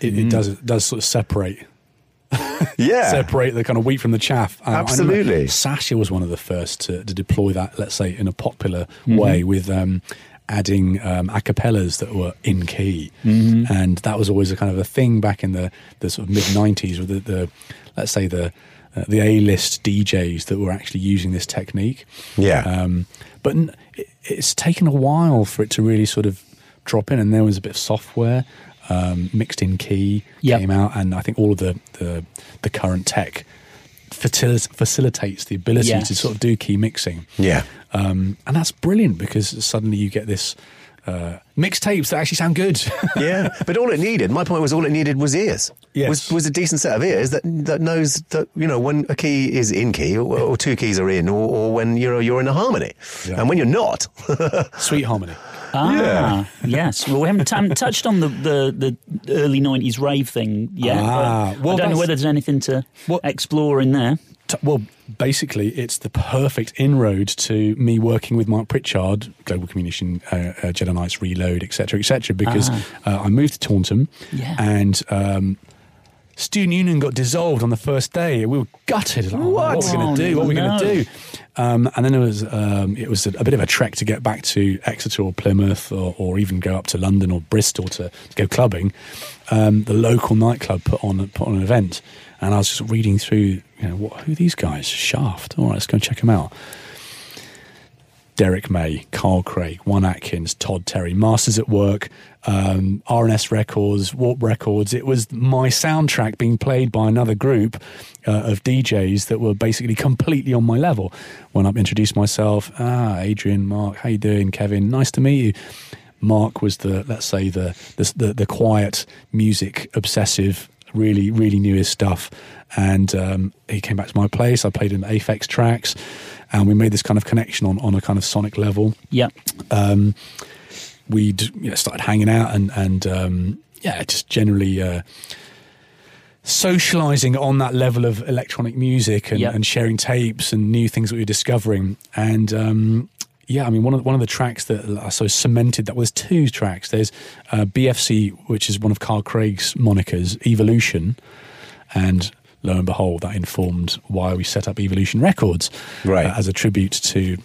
It, Mm. does it does sort of separate Yeah. separate the kind of wheat from the chaff. Uh, Absolutely. Sasha was one of the first to, to deploy that, let's say, in a popular Mm-hmm. way with um, adding um, a cappellas that were in key. Mm-hmm. And that was always a kind of a thing back in the, the sort of mid 90s with the, the, let's say, the, uh, the A list DJs that were actually using this technique. Yeah. Um, but it, it's taken a while for it to really sort of drop in, and there was a bit of software um, mixed in key Yep. came out, and I think all of the the, the current tech facilitates the ability Yes. to sort of do key mixing. Yeah. Um, and that's brilliant because suddenly you get this uh, mixtapes that actually sound good. yeah, but all it needed, my point was, all it needed was ears. Yes. Was, was a decent set of ears that that knows that you know when a key is in key or, or two keys are in, or, or when you're you're in a harmony, Yeah. and when you're not. Sweet harmony. Ah, yes. Well, we haven't, haven't touched on the, the, the early 90s rave thing yet. Ah, well, I don't know whether there's anything to Well- explore in there. T- Well, basically, it's the perfect inroad to me working with Mark Pritchard, Global Communication, uh, uh, Jedi Knights Reload, etc., etc. because Ah. uh, I moved to Taunton, Yeah. and um, student union got dissolved on the first day. We were gutted. Like, oh, what? are we going Oh, to do? What are we going to do? Um, and then it was um, it was a, a bit of a trek to get back to Exeter or Plymouth, or, or even go up to London or Bristol to, to go clubbing. Um, the local nightclub put on put on an event, and I was just reading through. You know, what, who are these guys? Shaft. All right, let's go and check them out. Derrick May, Carl Craig, Juan Atkins, Todd Terry, Masters at Work, um, R&S Records, Warp Records. It was my soundtrack being played by another group uh, of DJs that were basically completely on my level. When I introduced myself, ah, Adrian, Mark, how you doing, Kevin? Nice to meet you. Mark was the, let's say, the the, the, the quiet music obsessive really, really knew his stuff. And um, he came back to my place. I played him Aphex tracks, and we made this kind of connection on, on a kind of sonic level. Yeah. We'd you know, started hanging out and and um, yeah, just generally. Uh, socializing on that level of electronic music and, Yep. and sharing tapes and new things that we were discovering and um, yeah I mean one of one of the tracks that I suppose cemented that was two tracks there's uh, BFC which is one of Carl Craig's monikers Evolution and lo and behold that informed why we set up Evolution Records Right. uh, as a tribute to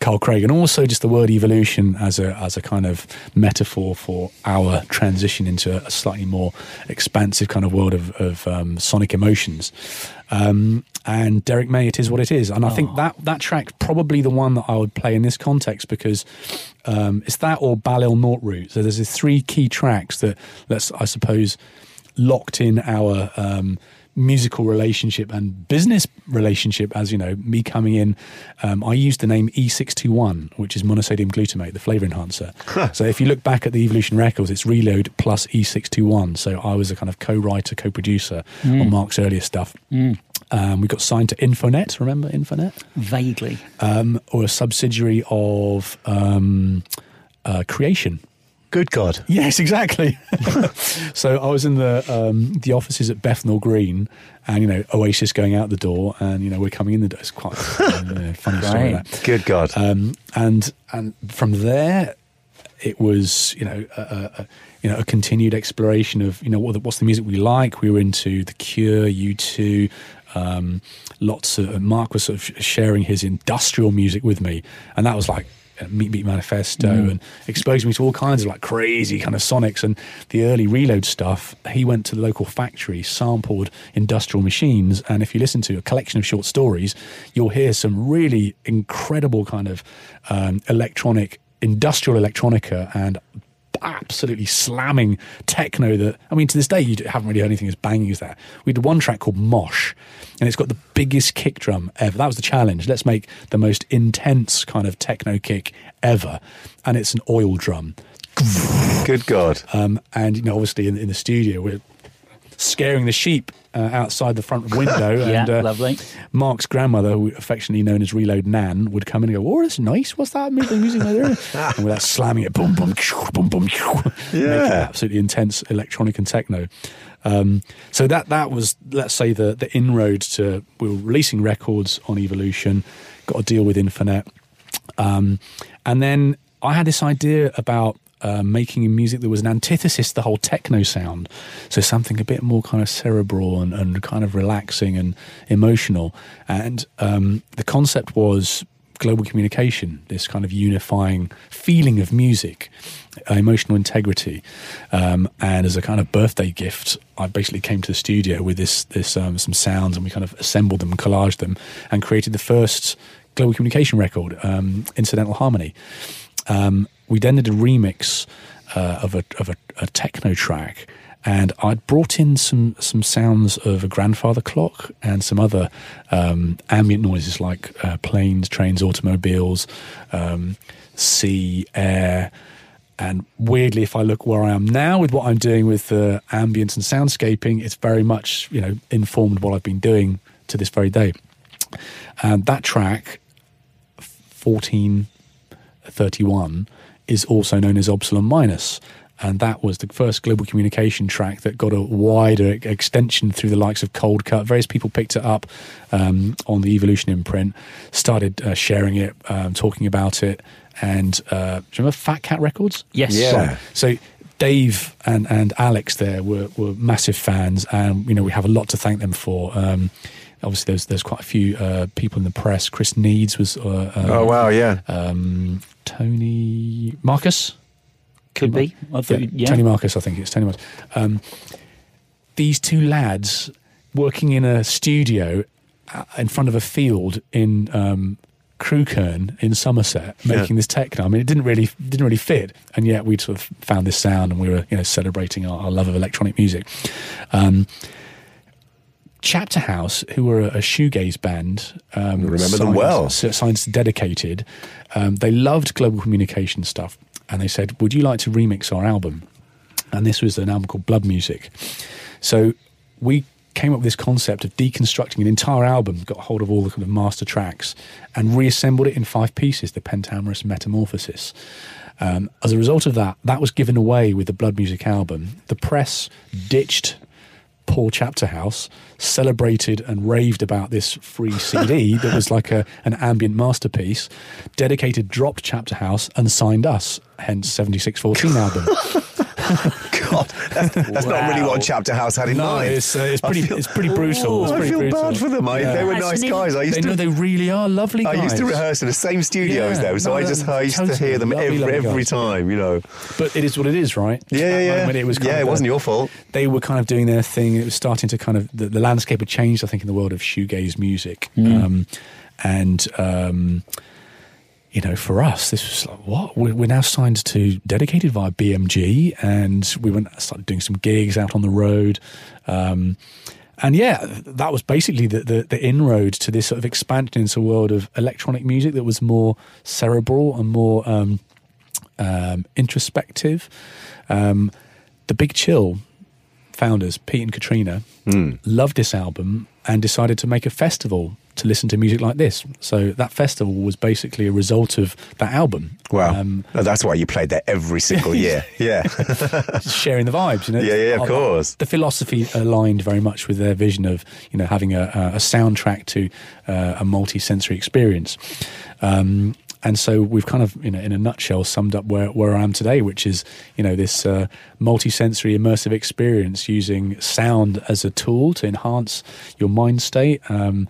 Carl Craig, and also just the word evolution as a as a kind of metaphor for our transition into a slightly more expansive kind of world of, of um, sonic emotions. Um, and Derrick May, it is what it is, and I think that that track probably the one that I would play in this context because um, it's that or Balil Nortroot. So there's these three key tracks that let's I suppose locked in our um, musical relationship and business relationship as you know me coming in. Um, i used the name e621 which is monosodium glutamate the flavor enhancer. So if you look back at the evolution records it's reload plus e621 so i was a kind of co-writer co-producer on mark's earlier stuff um, we got signed to infonet remember infonet Vaguely. um, or a subsidiary of um, uh, creation Good God. Yes, exactly. so I was in the um, the offices at Bethnal Green, and you know Oasis going out the door, and you know we're coming in the door. It's quite a funny story. Right. Good God. Um, and and from there, it was you know a, a, a, you know a continued exploration of you know what the, what's the music we like. We were into the Cure, U two. Um, lots of Mark was sort of sharing his industrial music with me, and that was like uh, Meat Beat Manifesto, and exposed me to all kinds of like crazy kind of sonics and the early reload stuff. He went to the local factory, sampled industrial machines, and if you listen to a collection of short stories, you'll hear some really incredible kind of um, electronic, industrial electronica and absolutely slamming techno that I mean to this day you haven't really heard anything as banging as that. We did one track called Mosh and it's got the biggest kick drum ever. That was the challenge. Let's make the most intense kind of techno kick ever and it's an oil drum. Good God. Um, and you know obviously in, in the studio we're scaring the sheep uh, outside the front window Yeah, and uh, lovely. Mark's grandmother, who affectionately known as Reload Nan, would come in and go, "Oh, that's nice. What's that music music like there?" and without slamming it, boom, boom, boom, boom, making Yeah. absolutely intense electronic and techno. Um, so that that was, let's say, the the inroad to we were releasing records on Evolution, got a deal with Infonet, um, and then I had this idea about uh, making music that was an antithesis to the whole techno sound. So something a bit more kind of cerebral and, and kind of relaxing and emotional. And um, the concept was global communication, this kind of unifying feeling of music, uh, emotional integrity. Um, and as a kind of birthday gift, I basically came to the studio with this, this um, some sounds, and we kind of assembled them, collaged them, and created the first global communication record, um, Incidental Harmony. Um, we then did a remix uh, of a of a, a techno track, and I'd brought in some some sounds of a grandfather clock and some other um, ambient noises like uh, planes, trains, automobiles, um, sea, air. And weirdly, if I look where I am now with what I'm doing with uh, ambience and soundscaping, it's very much you know informed what I've been doing to this very day. And that track, fourteen 31 is also known as Obsolon Minus. And that was the first global communication track that got a wider extension through the likes of Coldcut. Various people picked it up um, on the Evolution imprint, started uh, sharing it, um, talking about it. And uh, do you remember Fat Cat Records? Yes. Yeah. So Dave and, and Alex there were, were massive fans, and you know we have a lot to thank them for. Um, obviously, there's there's quite a few uh, people in the press. Chris Needs was. Uh, uh, Oh, wow, yeah. Um, Tony Marcus. Could be. I thought, Yeah, yeah. Tony Marcus, I think it's Tony Marcus. Um, these two lads working in a studio uh, in front of a field in um, Crewkerne in Somerset, making this techno. I mean, it didn't really didn't really fit, and yet we sort of found this sound, and we were you know celebrating our, our love of electronic music. Um, Chapter House, who were a, a shoegaze band, um, Remember them well. s- signed dedicated. Um, they loved global communication stuff, and they said, "Would you like to remix our album?" And this was an album called Blood Music. So we came up with this concept of deconstructing an entire album, got hold of all the kind of master tracks, and reassembled it in five pieces, the Pentamerous Metamorphosis. Um, as a result of that, that was given away with the Blood Music album. The press ditched Paul Chapterhouse, celebrated and raved about this free CD that was like a, an ambient masterpiece, dedicated, dropped Chapterhouse, and signed us, hence 7614 album. God, that's, that's not really what Chapter House had in No, mind. it's, uh, it's pretty, feel- it's pretty brutal. It's I feel brutal. bad for them. I, Yeah. They were nice guys. I used They to know they really are lovely I used to rehearse in the same studios Yeah, though, so no, I just I used to hear them Lovely, every, lovely every time, you know. But it is what it is, right? Yeah, yeah, yeah. moment, it was kind yeah, of it wasn't your fault. They were kind of doing their thing. It was starting to kind of the, the landscape had changed. I think in the world of shoegaze music, um, and um, you know, for us, this was like what we're, we're now signed to dedicated via BMG, and we went started doing some gigs out on the road. Um, and yeah, that was basically the, the, the inroad to this sort of expansion into a world of electronic music that was more cerebral and more um, um, introspective. Um, the Big Chill founders, Pete and Katrina, Hmm. loved this album and decided to make a festival to listen to music like this. So that festival was basically a result of that album. Wow, Um, Oh, that's why you played there every single year. Yeah, sharing the vibes, you know. Yeah, yeah, of Uh, course. The philosophy aligned very much with their vision of, you know, having a, a a soundtrack to uh, a multi-sensory experience. Um, and so we've kind of, you know, in a nutshell, summed up where, where I am today, which is, you know, this uh, multi-sensory immersive experience using sound as a tool to enhance your mind state. Um,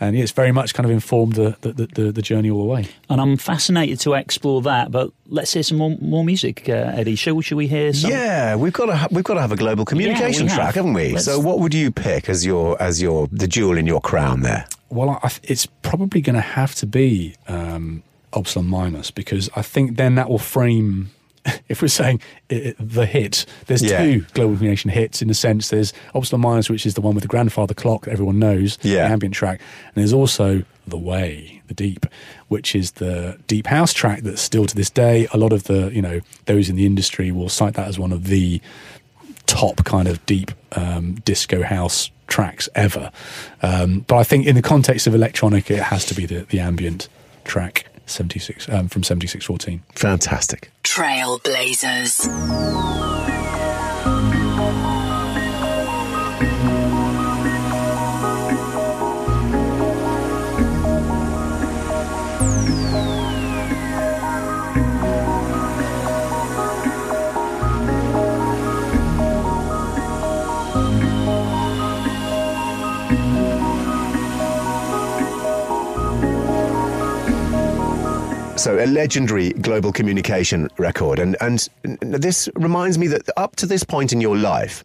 and it's very much kind of informed the, the, the, the journey all the way. And I'm fascinated to explore that. But let's hear some more, more music, uh, Eddy. Shall, shall we hear some? yeah. We've got to ha- we've got to have a global communication we have. track, haven't we? Let's- So, what would you pick as your as your the jewel in your crown there? Well, I, I it's probably going to have to be um, Upsilon Minus because I think then that will frame. If we're saying i the hit, there's Yeah. two global communication hits in a sense. There's Upsilon Minus, which is the one with the grandfather clock that everyone knows, Yeah. the ambient track, and there's also The Way, the Deep, which is the deep house track that's still to this day. A lot of the you know those in the industry will cite that as one of the top kind of deep um, disco house tracks ever. Um, but I think in the context of electronic, it has to be the, the ambient track 76 um, from 7614. Fantastic. Trailblazers. So a legendary global communication record, and and this reminds me that up to this point in your life,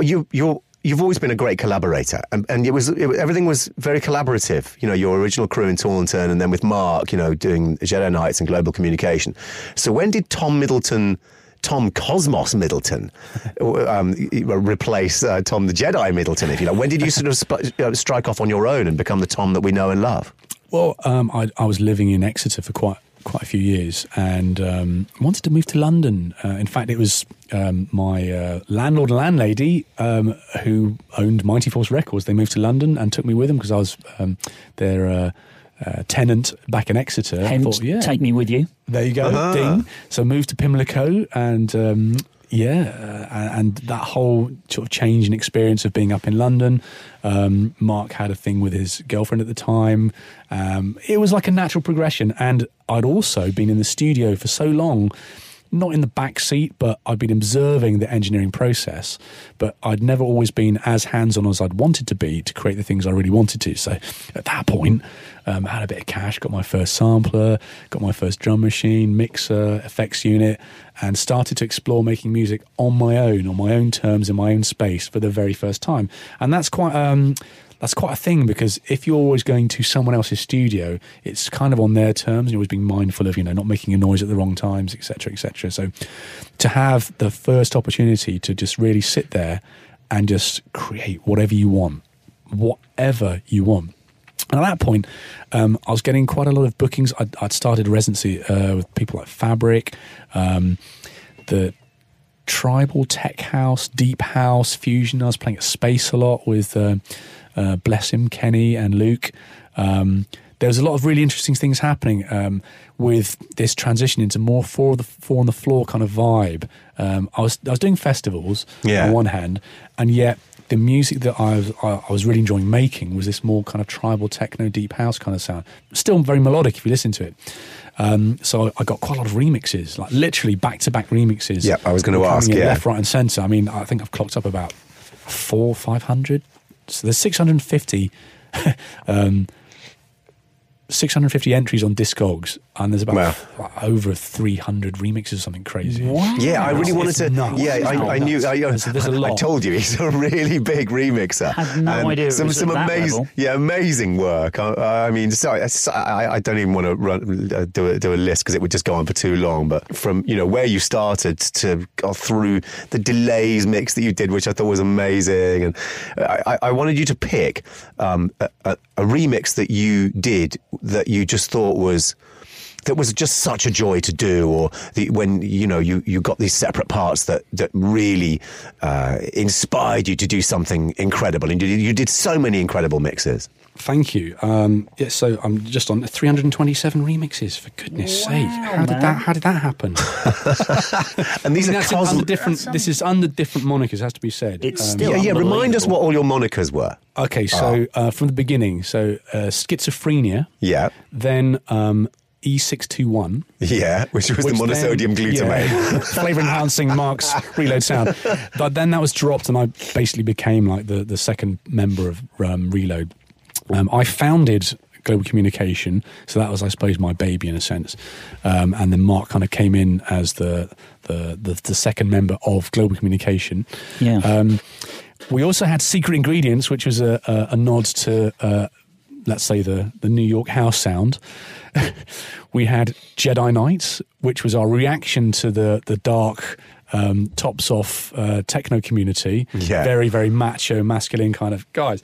you you're. You've always been a great collaborator, and, and it was it, everything was very collaborative. You know, your original crew in Taunton, and then with Mark, you know, doing Jedi Knights and global communication. So when did Tom Middleton, Tom Cosmos Middleton, um, replace uh, Tom the Jedi Middleton? If you like, when did you sort of sp- uh, strike off on your own and become the Tom that we know and love? Well, um, I, I was living in Exeter for quite quite a few years and um, wanted to move to London. Uh, in fact, it was um, my uh, landlord and landlady um, who owned Mighty Force Records. They moved to London and took me with them because I was um, their uh, uh, tenant back in Exeter. I Hence, thought, yeah, take me with you. There you go, Ah. ding. So moved to Pimlico, and um, yeah, uh, and that whole sort of change in experience of being up in London. Um, Mark had a thing with his girlfriend at the time. Um, it was like a natural progression, and I'd also been in the studio for so long. Not in the back seat, but I'd been observing the engineering process. But I'd never always been as hands on as I'd wanted to be to create the things I really wanted to. So at that point, um, I had a bit of cash, got my first sampler, got my first drum machine, mixer, effects unit, and started to explore making music on my own, on my own terms, in my own space for the very first time. And that's quite um, that's quite a thing because if you're always going to someone else's studio, it's kind of on their terms. You're always being mindful of you know not making a noise at the wrong times, etc., etc. So to have the first opportunity to just really sit there and just create whatever you want, whatever you want. And at that point, um, I was getting quite a lot of bookings. I'd, I'd started residency uh, with people like Fabric, um, the tribal tech house, deep house, fusion. I was playing at Space a lot with, uh, uh, bless him, Kenny and Luke. Um, there was a lot of really interesting things happening um, with this transition into more four, the, four on the floor kind of vibe. Um, I was I was doing festivals Yeah. on one hand, and yet the music that I was I, I was really enjoying making was this more kind of tribal techno, deep house kind of sound. Still very melodic if you listen to it. Um, so I got quite a lot of remixes, like literally back to back remixes. Yeah, I was gonna coming ask, yeah. left, right, and centre. I mean, I think I've clocked up about four, five hundred. So there's 650 um, 650 entries on Discogs, and there's about Wow. f- over 300 remixes or something crazy. Yeah, I really wanted it's to. nuts. Yeah, It's I, I knew. nuts. I, There's- there's a I lot. told you he's a really big remixer. I Had no And idea it Some was some at that amazing, level. yeah, amazing work. I, I mean, sorry, so- I, I don't even want to run, uh, do a do a list because it would just go on for too long. But from you know where you started to go through the delays mix that you did, which I thought was amazing, and I, I- I wanted you to pick um, a, a, a remix that you did that you just thought was that was just such a joy to do, or the, when you know you, you got these separate parts that that really uh, inspired you to do something incredible, and you, did- you did so many incredible mixes. Thank you. Um, yeah, so I'm just on 327 remixes. For goodness' sake, how did that? How did that happen? And these I mean, are that's under cosmic. different. This is under different monikers. Has to be said. It's Um, still Yeah, yeah. Remind us what all your monikers were. okay. So uh, from the beginning, so uh, schizophrenia, Yeah, then um, E621. yeah. Which was Which the monosodium then- glutamate. yeah, flavor enhancing Mark's reload sound. But then that was dropped, and I basically became like the, the second member of um, Reload. Um, I founded Global Communication, so that was, I suppose, my baby in a sense. Um, and then Mark kind of came in as the the, the the second member of Global Communication. Yeah. Um, we also had Secret Ingredients, which was a, a, a nod to, uh, let's say, the, the New York house sound. we had Jedi Knights, which was our reaction to the, the dark, um, tops off uh, techno community. Yeah. Very, very macho, masculine kind of guys.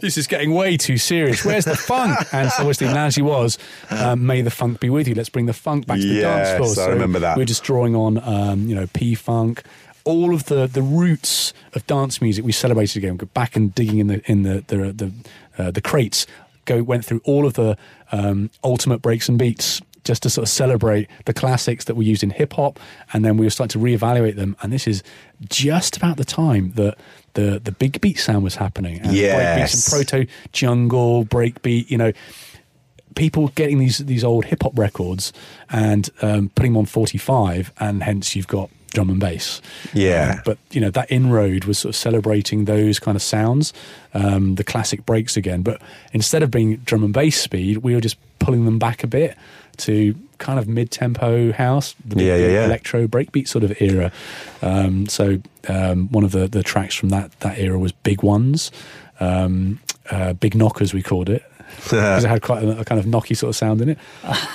This is getting way too serious. Where's the funk? And so obviously, Nazi was, um, may the funk be with you. Let's bring the funk back to the dance Yes, floor. I remember that. We're just drawing on, um, you know, P funk, all of the the roots of dance music. We celebrated again. Go back and digging in the in the the the, uh, the crates. Go went through all of the um, ultimate breaks and beats just to sort of celebrate the classics that were used in hip hop, and then we were starting to reevaluate them. And this is just about the time that the the big beat sound was happening. And Yes. breakbeats and proto jungle breakbeat. You know, people getting these these old hip hop records and um, putting them on 45 and hence you've got drum and bass Yeah. Um, but you know that inroad was sort of celebrating those kind of sounds um, the classic breaks again but instead of being drum and bass speed we were just pulling them back a bit to kind of mid-tempo house the Yeah, yeah, yeah. electro breakbeat sort of era um, so um, one of the, the tracks from that that era was big ones um, uh, big knockers we called it because it had quite a, a kind of knocky sort of sound in it.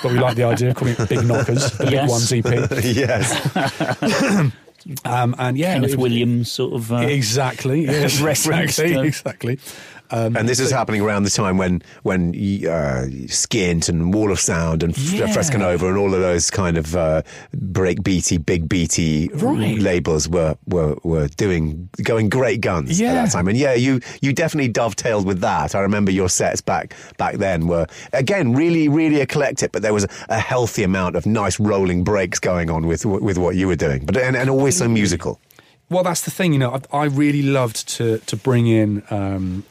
But we like the idea of calling it Big Knockers, the Yes. Big Ones EP. yes. Um, and yeah, Kenneth it was- Williams sort of. Uh, Exactly. Yes, exactly. Exactly. Um, And this is happening around the time when when uh, Skint and Wall of Sound and Yeah. Freskanova and all of those kind of uh, break beaty, big beaty Right. labels were, were were doing going great guns Yeah. at that time. And yeah, you you definitely dovetailed with that. I remember your sets back back then were again really really eclectic, but there was a, a healthy amount of nice rolling breaks going on with with what you were doing, but and, and always so musical. Well, that's the thing, you know. I, I really loved to to bring in um,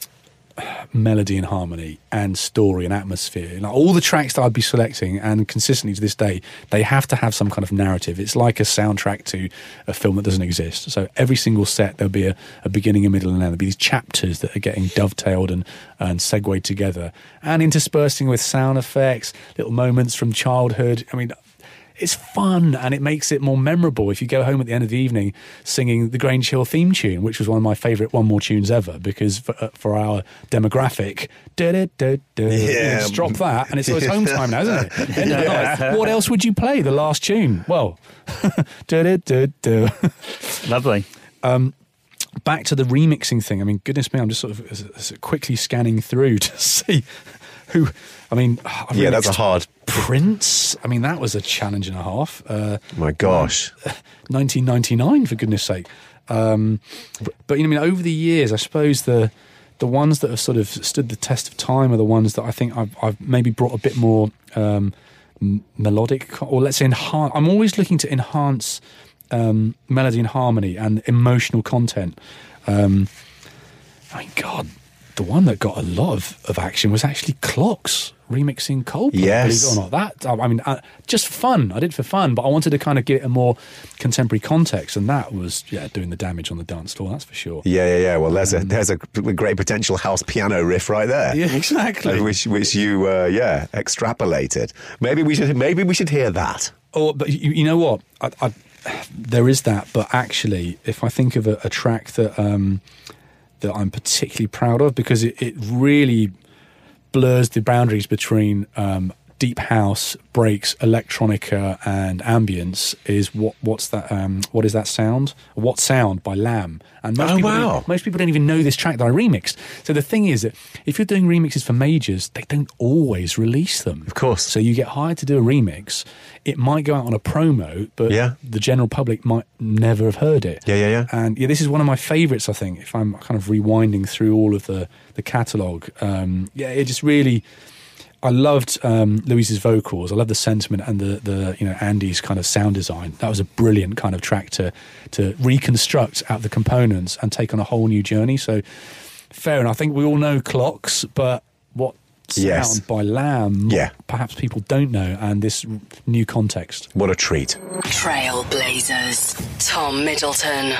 melody and harmony and story and atmosphere. Like all the tracks that I'd be selecting, and consistently to this day, they have to have some kind of narrative. It's like a soundtrack to a film that doesn't exist. So every single set, there'll be a, a beginning, a middle, and an end. There'll be these chapters that are getting dovetailed and and segued together, and interspersing with sound effects, little moments from childhood. I mean it's fun and it makes it more memorable if you go home at the end of the evening singing the Grange Hill theme tune, which was one of my favourite One More tunes ever because for, uh, for our demographic, Yeah. just drop that and it's, it's home time now, isn't it? End of the night. What else would you play? The last tune? Well. Lovely. back to the remixing thing. I mean, goodness me, I'm just sort of s- s- quickly scanning through to see who, I mean, I Yeah, that's a hard- Prince. I mean, that was a challenge and a half. Uh, My gosh. 1999 for goodness sake um, but, you know I mean over the years I suppose the the ones that have sort of stood the test of time are the ones that I think I've, I've maybe brought a bit more um, m- melodic or let's say enhance I'm always looking to enhance um, melody and harmony and emotional content um, I mean God the one that got a lot of, of action was actually Clocks remixing Coldplay Yes. believe it or not that I mean uh, just fun I did it for fun but I wanted to kind of give it a more contemporary context and that was yeah doing the damage on the dance floor that's for sure Yeah, yeah, yeah. Well, there's a there's a great potential house piano riff right there. Yeah, exactly. Uh, Which which you uh, yeah extrapolated. Maybe we should maybe we should hear that. Oh, but you, you know what? I, I, there is that, but actually, if I think of a, a track that um, that I'm particularly proud of, because it, it really blurs the boundaries between um, deep house, breaks, electronica, and ambience, is what what's that? Um, what is that sound? What sound by Lamb? And most Oh, people wow. don't- most people don't even know this track that I remixed. So the thing is that if you're doing remixes for majors, they don't always release them. Of course. So you get hired to do a remix. It might go out on a promo, but Yeah. the general public might never have heard it. Yeah, yeah, yeah. And yeah, this is one of my favourites. I think if I'm kind of rewinding through all of the the catalogue, um, yeah, it just really. I loved um, Louise's vocals. I love the sentiment and the, the you know Andy's kind of sound design. That was a brilliant kind of track to to reconstruct out the components and take on a whole new journey. So fair enough. I think we all know clocks, but what sound Yes. by Lamb, Yeah. perhaps people don't know, and this r- new context. What a treat. Trailblazers. Tom Middleton.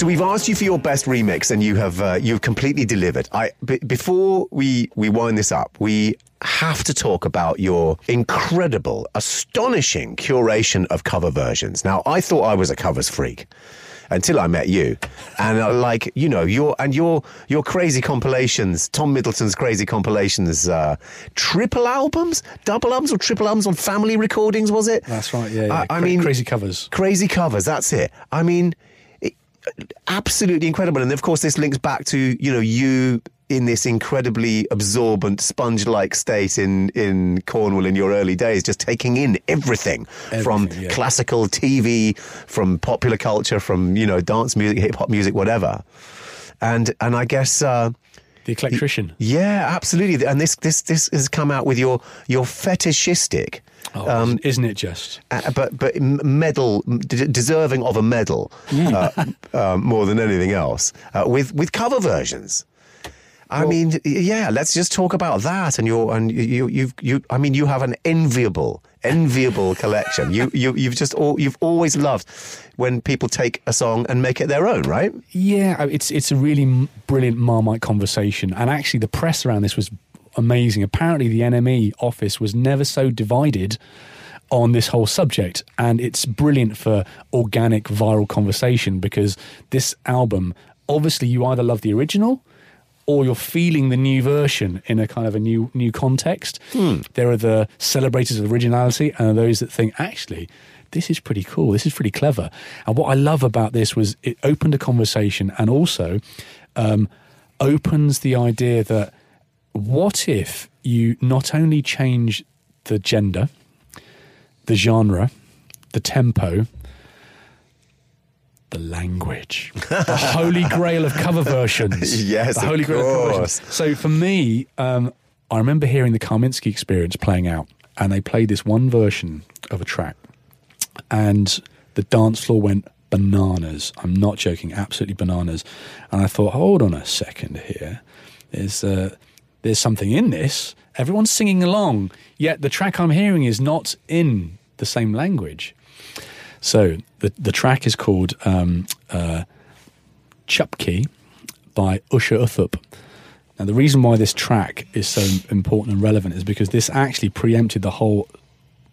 So we've asked you for your best remix, and you have uh, you've completely delivered. I b- before we we wind this up, we have to talk about your incredible, astonishing curation of cover versions. Now, I thought I was a covers freak until I met you, and uh, like you know your and your your crazy compilations, Tom Middleton's crazy compilations, uh, triple albums, double albums, or triple albums on family recordings, was it? That's right. Yeah, yeah. I, I Cra- mean, crazy covers. crazy covers. That's it. I mean, absolutely incredible. And of course, this links back to you know you in this incredibly absorbent sponge-like state in in Cornwall in your early days, just taking in everything, from yeah. classical TV, from popular culture, from you know dance music, hip hop music, whatever. And and I guess. Uh, The eclectrician. yeah, absolutely. And this this this has come out with your your fetishistic, Oh, isn't it just? uh, but but medal d- deserving of a medal uh, uh, more than anything else uh, with with cover versions. I mean, yeah. Let's just talk about that. And your and you you've you. I mean, you have an enviable enviable collection. You you you've just all, you've always loved when people take a song and make it their own, right? Yeah, it's it's a really brilliant Marmite conversation, and actually the press around this was amazing. Apparently, the NME office was never so divided on this whole subject, and it's brilliant for organic viral conversation because this album, obviously, you either love the original or you're feeling the new version in a kind of a new new context. There are the celebrators of originality and those that think actually this is pretty cool. This is pretty clever. And what I love about this was it opened a conversation and also um, opens the idea that what if you not only change the gender, the genre, the tempo, the language, the holy grail of cover versions. Yes, the of holy grail of cover versions. So for me, um, I remember hearing the Kaminsky experience playing out, and they played this one version of a track, and the dance floor went bananas. I'm not joking, absolutely bananas. And I thought, hold on a second here. There's uh, there's something in this. Everyone's singing along, yet the track I'm hearing is not in the same language. So the the track is called um, uh, Chupki by Usha Uthup. Now the reason why this track is so important and relevant is because this actually preempted the whole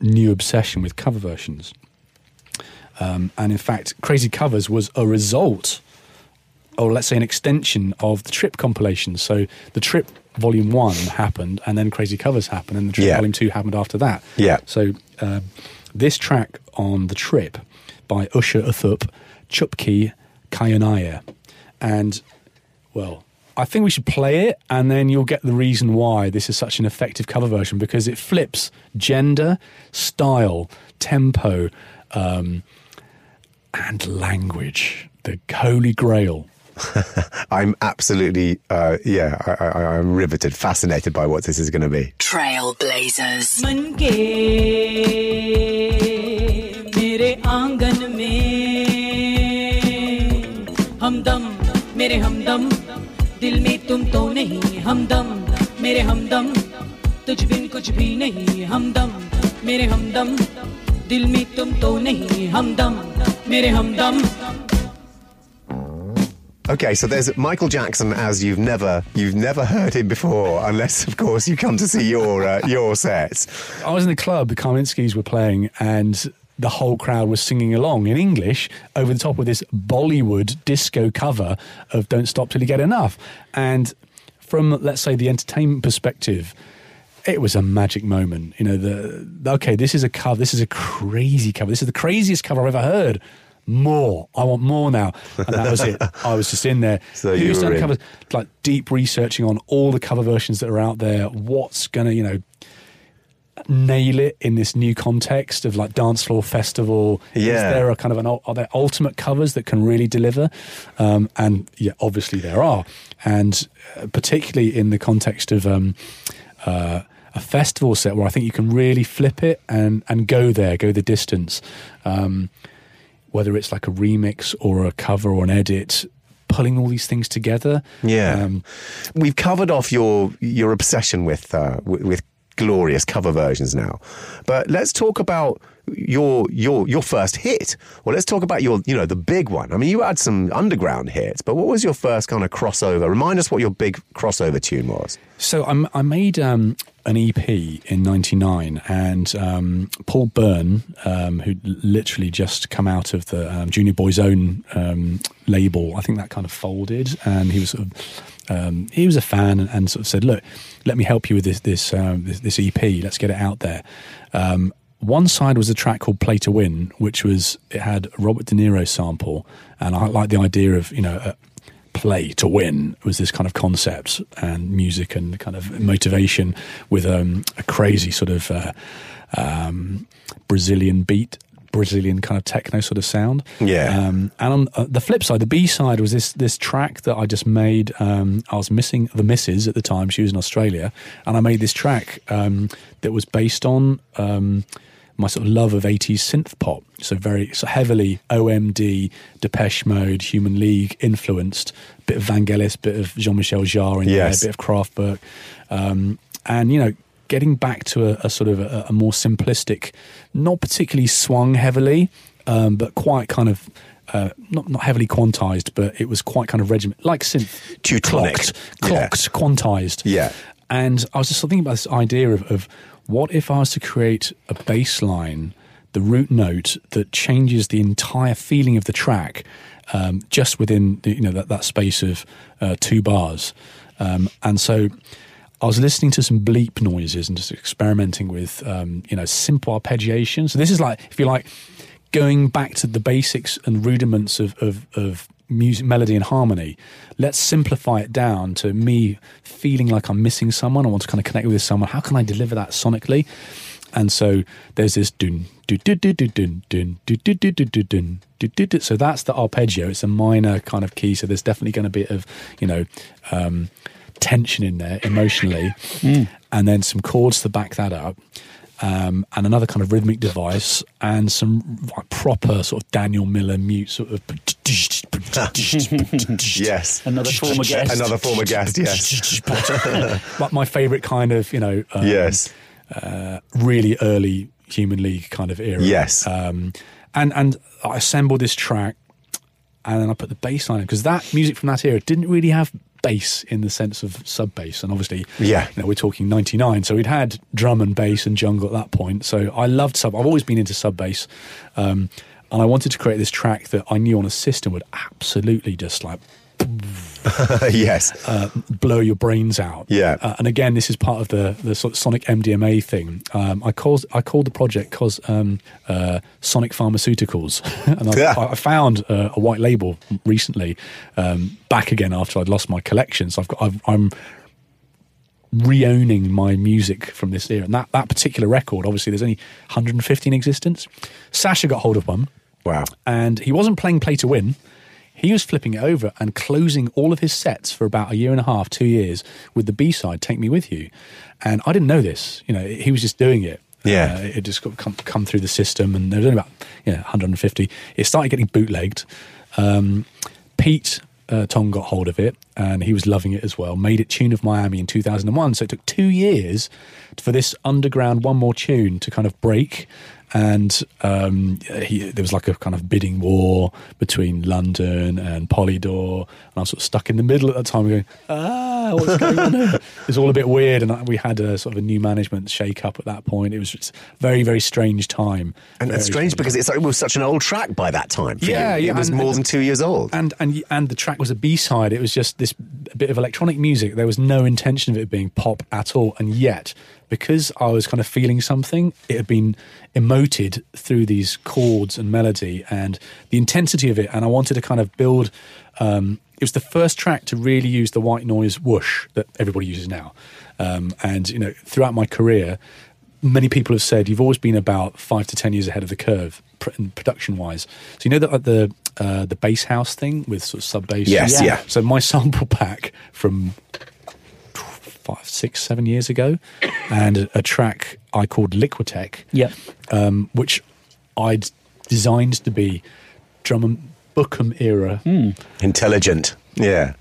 new obsession with cover versions. Um, and in fact, Crazy Covers was a result, or let's say an extension of the Trip compilation. So the Trip Volume 1 happened, and then Crazy Covers happened, and the Trip Yeah. Volume 2 happened after that. Yeah. So um, this track on the Trip by Usha Uthup, Chupki Kayanaya. And, well, I think we should play it, and then you'll get the reason why this is such an effective cover version because it flips gender, style, tempo, um, and language. The holy grail. I'm absolutely, uh, yeah, I, I, riveted, fascinated by what this is going to be. Trailblazers. मन के मेरे आँगन में हमदम मेरे हमदम दिल में तुम तो नहीं हमदम मेरे हमदम तुझ बिन कुछ भी नहीं हमदम मेरे हमदम दिल में तुम तो नहीं हमदम मेरे हमदम Okay, so there's Michael Jackson as you've never you've never heard him before, unless of course you come to see your uh, your sets. I was in the club, the Kaminskis were playing, and the whole crowd was singing along in English over the top of this Bollywood disco cover of Don't Stop Till You Get Enough. And from, let's say, the entertainment perspective, it was a magic moment. You know, the okay, this is a cover, this is a crazy cover, this is the craziest cover I've ever heard. More, I want more now, and that was it. I was just in there. So you Who's done in. covers? Like deep researching on all the cover versions that are out there. What's gonna, you know, nail it in this new context of like dance floor festival? Is Yeah. there a kind of an are there ultimate covers that can really deliver? Um, and yeah, obviously there are, and uh, particularly in the context of. Um, uh, a festival set where I think you can really flip it and, and go there, go the distance. Um, whether it's like a remix or a cover or an edit, pulling all these things together. Yeah, Um, we've covered off your your obsession with uh, with, with glorious cover versions now, but let's talk about your your your first hit. Well, let's talk about your you know the big one. I mean, you had some underground hits, but what was your first kind of crossover? Remind us what your big crossover tune was. So I'm, I made um, an EP in '99, and um, Paul Byrne, um, who literally just come out of the um, Junior Boy's Own um, label, I think that kind of folded, and he was sort of um, he was a fan and, and sort of said, "Look, let me help you with this this um, this, this EP. Let's get it out there." One side was a track called "Play to Win," which was it had a Robert De Niro sample, and I like the idea of you know. Uh, play to win was this kind of concept and music and kind of motivation with um, a crazy sort of uh, um, Brazilian beat. Brazilian kind of techno sort of sound, Yeah. Um, and on uh, the flip side, the B side was this this track that I just made. Um, I was missing the missus at the time; she was in Australia, and I made this track um, that was based on um, my sort of love of 80s synth pop. So very so heavily OMD, Depeche Mode, Human League influenced. Bit of Vangelis, bit of Jean-Michel Jarre in Yes. there, bit of Kraftwerk, um, and you know. Getting back to a, a sort of a, a more simplistic, not particularly swung heavily, um, but quite kind of uh, not not heavily quantized, but it was quite kind of regiment like synth, Teutonic. clocked, Yeah. clocked, quantized. Yeah. And I was just thinking about this idea of, of what if I was to create a bass line, the root note that changes the entire feeling of the track, um, just within the, you know that, that space of uh, two bars. Um, and so I was listening to some bleep noises and just experimenting with um, you know simple arpeggiation. So this is like if you like going back to the basics and rudiments of, of, of music, melody, and harmony. Let's simplify it down to me feeling like I'm missing someone. I want to kind of connect with someone. How can I deliver that sonically? And so there's this dun dun dun dun dun dun dun dun dun dun dun dun dun dun dun dun. So that's the arpeggio. It's a minor kind of key. So there's definitely going to be a bit of you know um, tension in there emotionally, and then some chords to back that up. Um, and another kind of rhythmic device, and some like, proper sort of Daniel Miller mute sort of. Yes, Another former guest. Another former guest. Yes, like my favourite kind of, you know, um, yes, uh, really early Human League kind of era. Yes. Um, and and I assembled this track, and then I put the bass line in because that music from that era didn't really have bass in the sense of sub bass, and obviously, Yeah. you know, we're talking '99, so we'd had drum and bass and jungle at that point. So I loved sub. I've always been into sub bass. Um, and I wanted to create this track that I knew on a system would absolutely just like yes. uh, blow your brains out. Yeah. Uh, and again, this is part of the the sort of Sonic MDMA thing. Um, I called I called the project cause um, uh, Sonic Pharmaceuticals, and I, Yeah. I found uh, a white label recently um, back again after I'd lost my collection. So I've got I've, I'm re-owning my music from this era, and that that particular record. Obviously, there's only 150 in existence. Sasha got hold of one Wow. and he wasn't playing play to win. He was flipping it over and closing all of his sets for about a year and a half, two years, with the B side "Take Me With You," and I didn't know this. You know, he was just doing it. Yeah. uh, it just got come, come through the system, and there was only about you know 150. It started getting bootlegged. Um, Pete uh, Tong got hold of it, and he was loving it as well. Made it Tune of Miami in 2001. So it took two years for this underground one more tune to kind of break. And um, he, there was like a kind of bidding war between London and Polydor, and I was sort of stuck in the middle at that time, going, "Ah, what's going on?" here?" It's all a bit weird, and I- we had a sort of a new management shake up at that point. It was just a very, very strange time. And Very it's strange because it's, it was such an old track by that time. Yeah, you. yeah, It was and- more and- than two years old. and and and the track was a B side. It was just this bit of electronic music. There was no intention of it being pop at all, and yet because I was kind of feeling something, it had been emoted through these chords and melody and the intensity of it. And I wanted to kind of build. Um, it was the first track to really use the white noise whoosh that everybody uses now. Um, and you know, throughout my career, many people have said you've always been about five to ten years ahead of the curve pr- in production wise. So you know that like the uh, the bass house thing with sort of sub bass. Yes, Yeah. yeah. So my sample pack from five, six, seven years ago, and a, a track I called Liquitech, Yep. um, which I'd designed to be drum and Bukem era Intelligent. Yeah.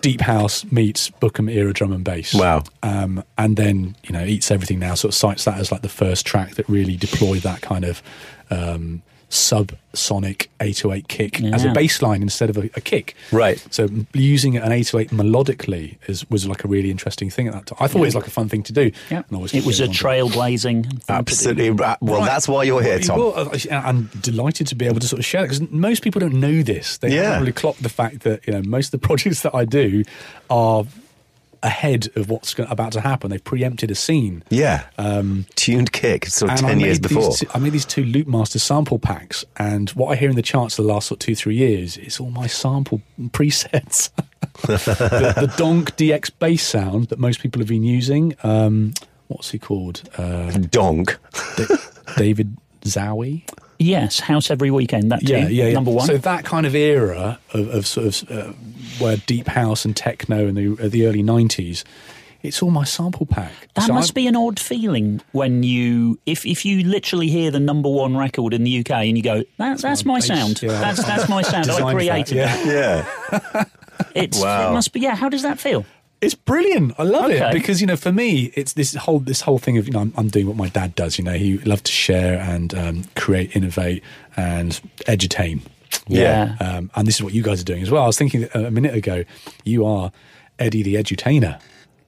deep house meets Bukem era drum and bass. Wow. Um, and then, you know, Eats Everything Now sort of cites that as like the first track that really deployed that kind of um, sub-sonic 808 kick as a Yeah. bass line instead of a, a kick. Right. So using an 808 melodically is, was like a really interesting thing at that time. I thought it was like a fun thing to do. Yeah. And I It was a wanted- trailblazing. thing to do. Absolutely. Well, Right. that's why you're here, Tom. Well, I'm delighted to be able to sort of share it because most people don't know this. They Yeah. haven't really clocked the fact that you know most of the projects that I do are ahead of what's about to happen. They've preempted a scene. yeah. Um, Tuned kick, sort of I 10 years before. I made these two Loopmaster sample packs, and what I hear in the charts the last sort of two, three years is all my sample presets. the, the Donk DX bass sound that most people have been using. Um, what's he called? Uh, Donk. Da- David Zowie. Yes, House Every Weekend. That yeah, tune, yeah, yeah. number one. So that kind of era of, of sort of uh, where deep house and techno in the uh, the early nineties, it's all my sample pack. That So must I'm- be an odd feeling when you, if if you literally hear the number one record in the UK and you go, that, that's my bass, sound. yeah. That's that's my sound. I Designed created that, that. Yeah. It's Wow. it must be. Yeah. How does that feel? It's brilliant. I love Okay. it because you know, for me, it's this whole this whole thing of you know, I'm, I'm doing what my dad does. You know, he loved to share and um, create, innovate, and edutain. Yeah. Um, and this is what you guys are doing as well. I was thinking a minute ago, you are Eddy the edutainer.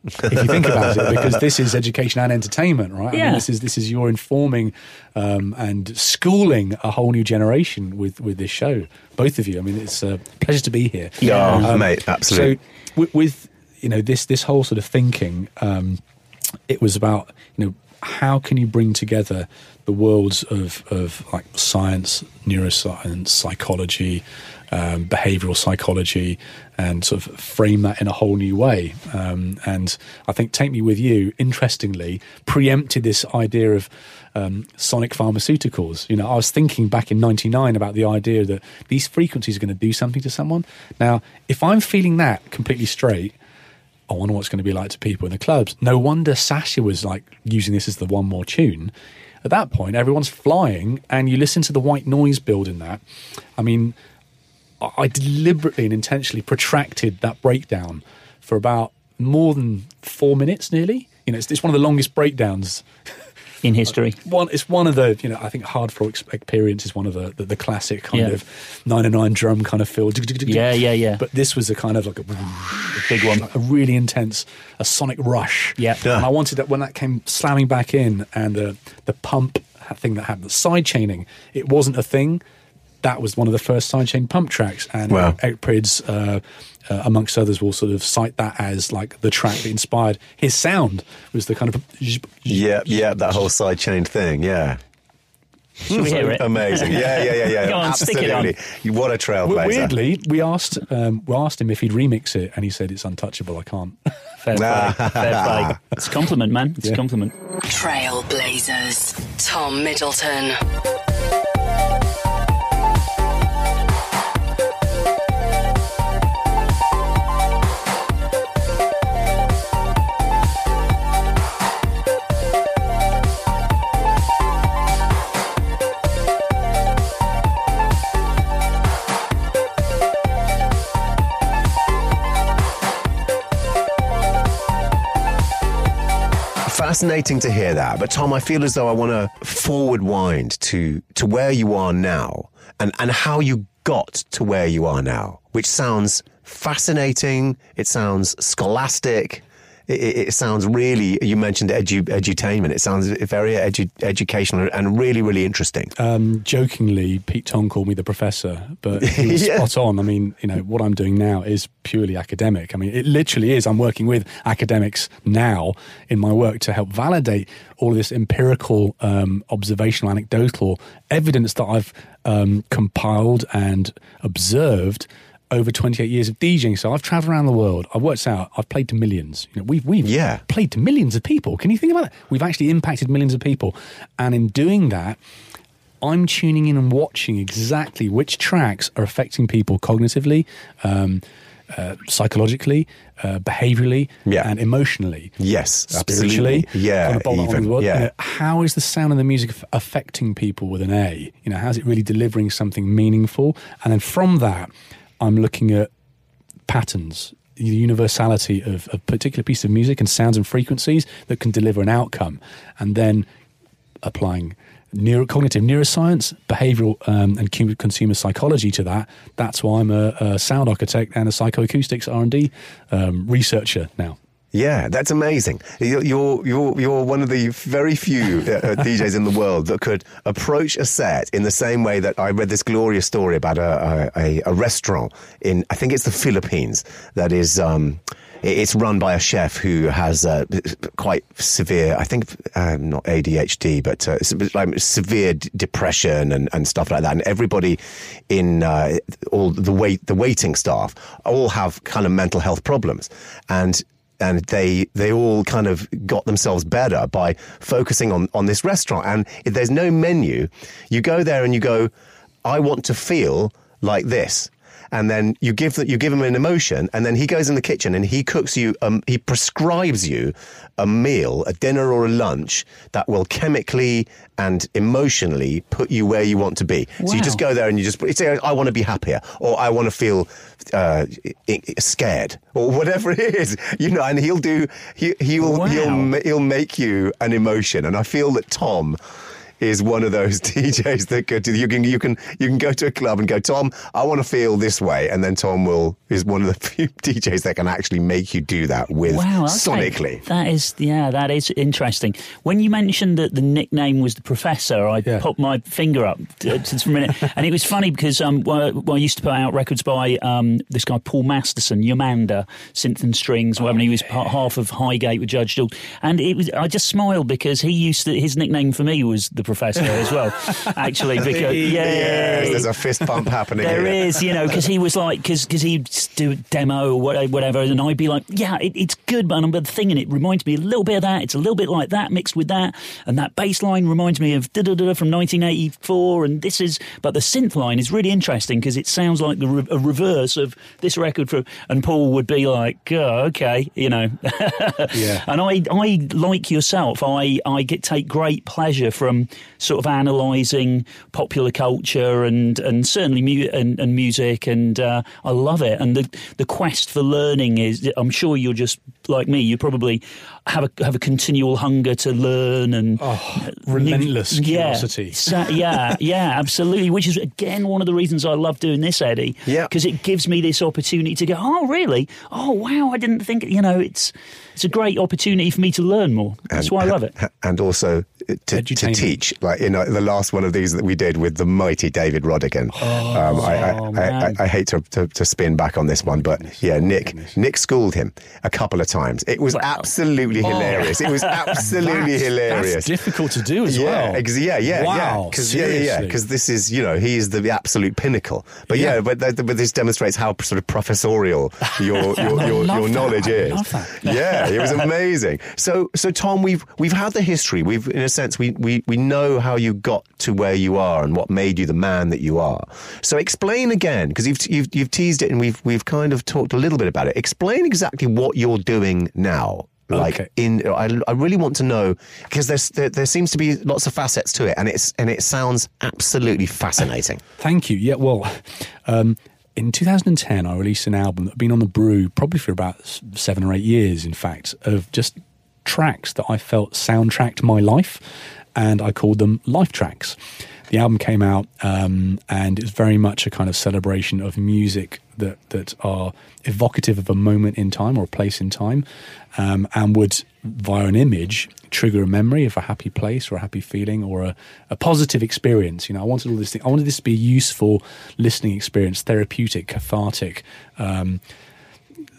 if you think about it, because this is education and entertainment, right? I mean, Yeah. this is this is your informing um, and schooling a whole new generation with with this show. Both of you. I mean, it's a pleasure to be here. Yeah, Um, mate, absolutely. So with, with you know this this whole sort of thinking, um, it was about you know how can you bring together the worlds of of like science, neuroscience, psychology, um, behavioral psychology, and sort of frame that in a whole new way. Um, and I think Take Me With You, interestingly, preempted this idea of um, sonic pharmaceuticals. You know, I was thinking back in '99 about the idea that these frequencies are going to do something to someone. Now, if I'm feeling that completely straight, I wonder what's going to be like to people in the clubs. No wonder Sasha was like using this as the one more tune. At that point, everyone's flying, and you listen to the white noise build in that. I mean, I- deliberately and intentionally protracted that breakdown for about more than four minutes, nearly. You know, it's, it's one of the longest breakdowns in history. one it's one of the you know I think hard for experience is one of the the, the classic kind Yeah. of nine and nine drum kind of feel. Yeah, yeah, yeah. But this was a kind of like a, big one. a really intense, a sonic rush. Yeah. Yeah. And I wanted that when that came slamming back in and the the pump thing that happened, the side chaining, it wasn't a thing. That was one of the first sidechain pump tracks, and Wow. Eric Prydz, uh, uh, amongst others, will sort of cite that as like the track that inspired his sound. Was the kind of Yeah, yeah, that whole sidechain thing. Yeah. Should we hear it? Amazing. Yeah, yeah, yeah, yeah. Go on, stick it on. Absolutely. What a Well, trailblazer. weirdly, we asked um, we asked him if he'd remix it, and he said it's untouchable. I can't. Fair play. Fair play. It's a compliment, man. It's a compliment. Trailblazers. Tom Middleton. Fascinating to hear that. But Tom, I feel as though I want to forward wind to to where you are now and, and how you got to where you are now, which sounds fascinating. It sounds scholastic. It, it, sounds really, you mentioned edu, edutainment. It sounds very edu, educational and really, really interesting. Um, jokingly, Pete Tong called me the professor, but he was Yeah. spot on. I mean, you know, what I'm doing now is purely academic. I mean, it literally is. I'm working with academics now in my work to help validate all of this empirical, um, observational, anecdotal evidence that I've um, compiled and observed over 28 years of DJing. So I've traveled around the world. I've worked out. I've played to millions. You know, we've we've Yeah. played to millions of people. Can you think about that? We've actually impacted millions of people, and in doing that, I'm tuning in and watching exactly which tracks are affecting people cognitively, um, uh, psychologically, uh, behaviorally, Yeah. and emotionally. Yes, Spiritually, absolutely. Yeah, kind of bolt that on even, yeah. You know, how is the sound of the music aff- affecting people with an A? You know, how's it really delivering something meaningful? And then from that, I'm looking at patterns, the universality of a particular piece of music and sounds and frequencies that can deliver an outcome, and then applying neurocognitive neuroscience, behavioral um, and consumer psychology to that. That's why I'm a, a sound architect and a psychoacoustics R and D um, researcher now. Yeah, that's amazing. You're you're you're, you're one of the very few uh, uh, DJs in the world that could approach a set in the same way that I read this glorious story about a a, a restaurant in I think it's the Philippines that is. Um, it's run by a chef who has uh, quite severe, I think, um, not ADHD, but uh, like severe d- depression and, and stuff like that. And everybody in uh, all the wait, the waiting staff, all have kind of mental health problems. And and they they all kind of got themselves better by focusing on on this restaurant. And if there's no menu, you go there and you go, I want to feel like this. And then you give that you give him an emotion, and then he goes in the kitchen and he cooks you. Um, he prescribes you a meal, a dinner or a lunch that will chemically and emotionally put you where you want to be. So you just go there and you just say, "I want to be happier," or "I want to feel uh, scared," or whatever it is. You know, and he'll do. He, he'll Wow. he'll he'll make you an emotion, and I feel that Tom is one of those DJs that could you can you can you can go to a club and go Tom I want to feel this way and then Tom will is one of the few DJs that can actually make you do that with Wow, okay. sonically That is, yeah, that is interesting. When you mentioned that the nickname was the Professor, I Yeah. put my finger up to, to, for a minute, and it was funny because um, well, well, I used to put out records by um, this guy Paul Masterson, Yomanda, synth and strings, when he was part, half of Hi-Gate with Judge Jules, and it was I just smiled because he used to his nickname for me was the Professor as well, actually because yeah, yes there's a fist pump happening There here. is, you know, because he was like, because he'd do a demo or whatever, and I'd be like, yeah, it, it's good. But the thing and it reminds me a little bit of that. It's a little bit like that mixed with that, and that bass line reminds me of da da da from 1984. And this is, but the synth line is really interesting because it sounds like the re- a reverse of this record. From and Paul would be like, oh, okay, you know, Yeah. and I, I like yourself. I, I get take great pleasure from sort of analysing popular culture and and certainly mu- and, and music, and uh, I love it. And the the quest for learning is. I'm sure you're just like me. You probably have a have a continual hunger to learn and Oh, relentless yeah, curiosity. sa- yeah, yeah, absolutely. Which is again one of the reasons I love doing this, Eddy. Yeah. because it gives me this opportunity to go. Oh, really? Oh, wow! I didn't think. You know, it's it's a great opportunity for me to learn more. That's why I love it. and also to, to teach. Like in uh, the last one of these that we did with the mighty David Rodigan. um, I, I, I, I. I hate to, to, to spin back on this one, but yeah, Nick Nick schooled him a couple of times. It was absolutely hilarious. It was absolutely That's- hilarious. That's difficult to do as yeah, well. ex- yeah, yeah, yeah. Because yeah, yeah, yeah. Because this is, you know, he is the absolute pinnacle. But yeah, Yeah. but, th- but this demonstrates how sort of professorial your your, your, your knowledge is. Yeah, it was amazing. So, so Tom, we've we've had the history. We've, in a sense, we we we know how you got to where you are and what made you the man that you are. So, explain again, because you've you've you've teased it and we've we've kind of talked a little bit about it. Explain exactly what you're doing now. Like Okay. in, I, I really want to know because there's there, there seems to be lots of facets to it, and it's and it sounds absolutely fascinating. Thank you. Yeah, well, um, in 2010, I released an album that had been on the brew probably for about seven or eight years, in fact, of just tracks that I felt soundtracked my life, and I called them life tracks. The album came out, um, and it's very much a kind of celebration of music that that are evocative of a moment in time or a place in time, um, and would via an image trigger a memory of a happy place or a happy feeling or a, a positive experience. You know, I wanted all this thing. I wanted this to be a useful listening experience, therapeutic, cathartic. Um,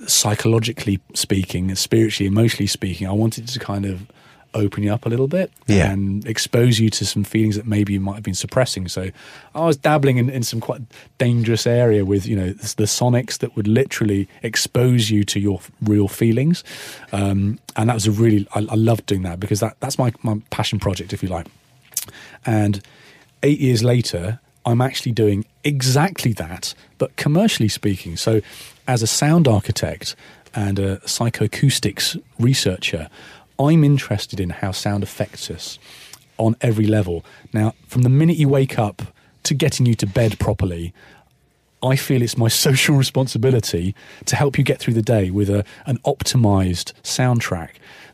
psychologically speaking, spiritually, emotionally speaking, I wanted to kind of open you up a little bit Yeah. and expose you to some feelings that maybe you might have been suppressing. So I was dabbling in, in some quite dangerous area with, you know, the, the sonics that would literally expose you to your real feelings. Um, and that was a really, I, I loved doing that because that, that's my, my passion project, if you like. And eight years later, I'm actually doing exactly that, but commercially speaking. So, as a sound architect and a psychoacoustics researcher, I'm interested in how sound affects us on every level. Now, from the minute you wake up to getting you to bed properly, I feel it's my social responsibility to help you get through the day with a, an optimized soundtrack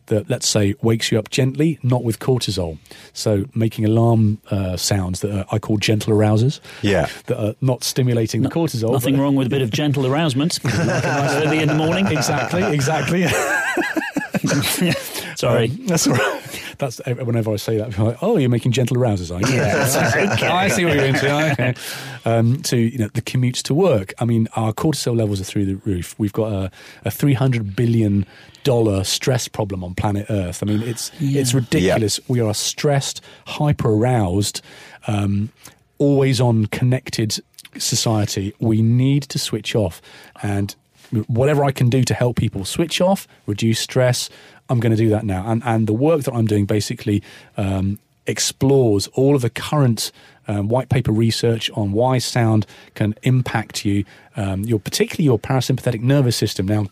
that, let's say, wakes you up gently, not with cortisol. So, making alarm uh, sounds that are, I call gentle arousers. Yeah. That are not stimulating the cortisol. Nothing but- wrong with a bit of gentle arousement. Like early in the morning. Exactly, exactly. Sorry. Um, that's all right. That's whenever I say that, people are like, "Oh, you're making gentle arousers, are you?" Yeah, I see what you're into. Okay. Um, to you know, the commutes to work. I mean, our cortisol levels are through the roof. We've got a, a 300 billion dollar stress problem on planet Earth. I mean, it's it's ridiculous. We are a stressed, hyper aroused, um, always on connected society. We need to switch off and whatever I can do to help people switch off, reduce stress, I'm going to do that now. And and the work that I'm doing basically um, explores all of the current um, white paper research on why sound can impact you, um, your particularly your parasympathetic nervous system. Now.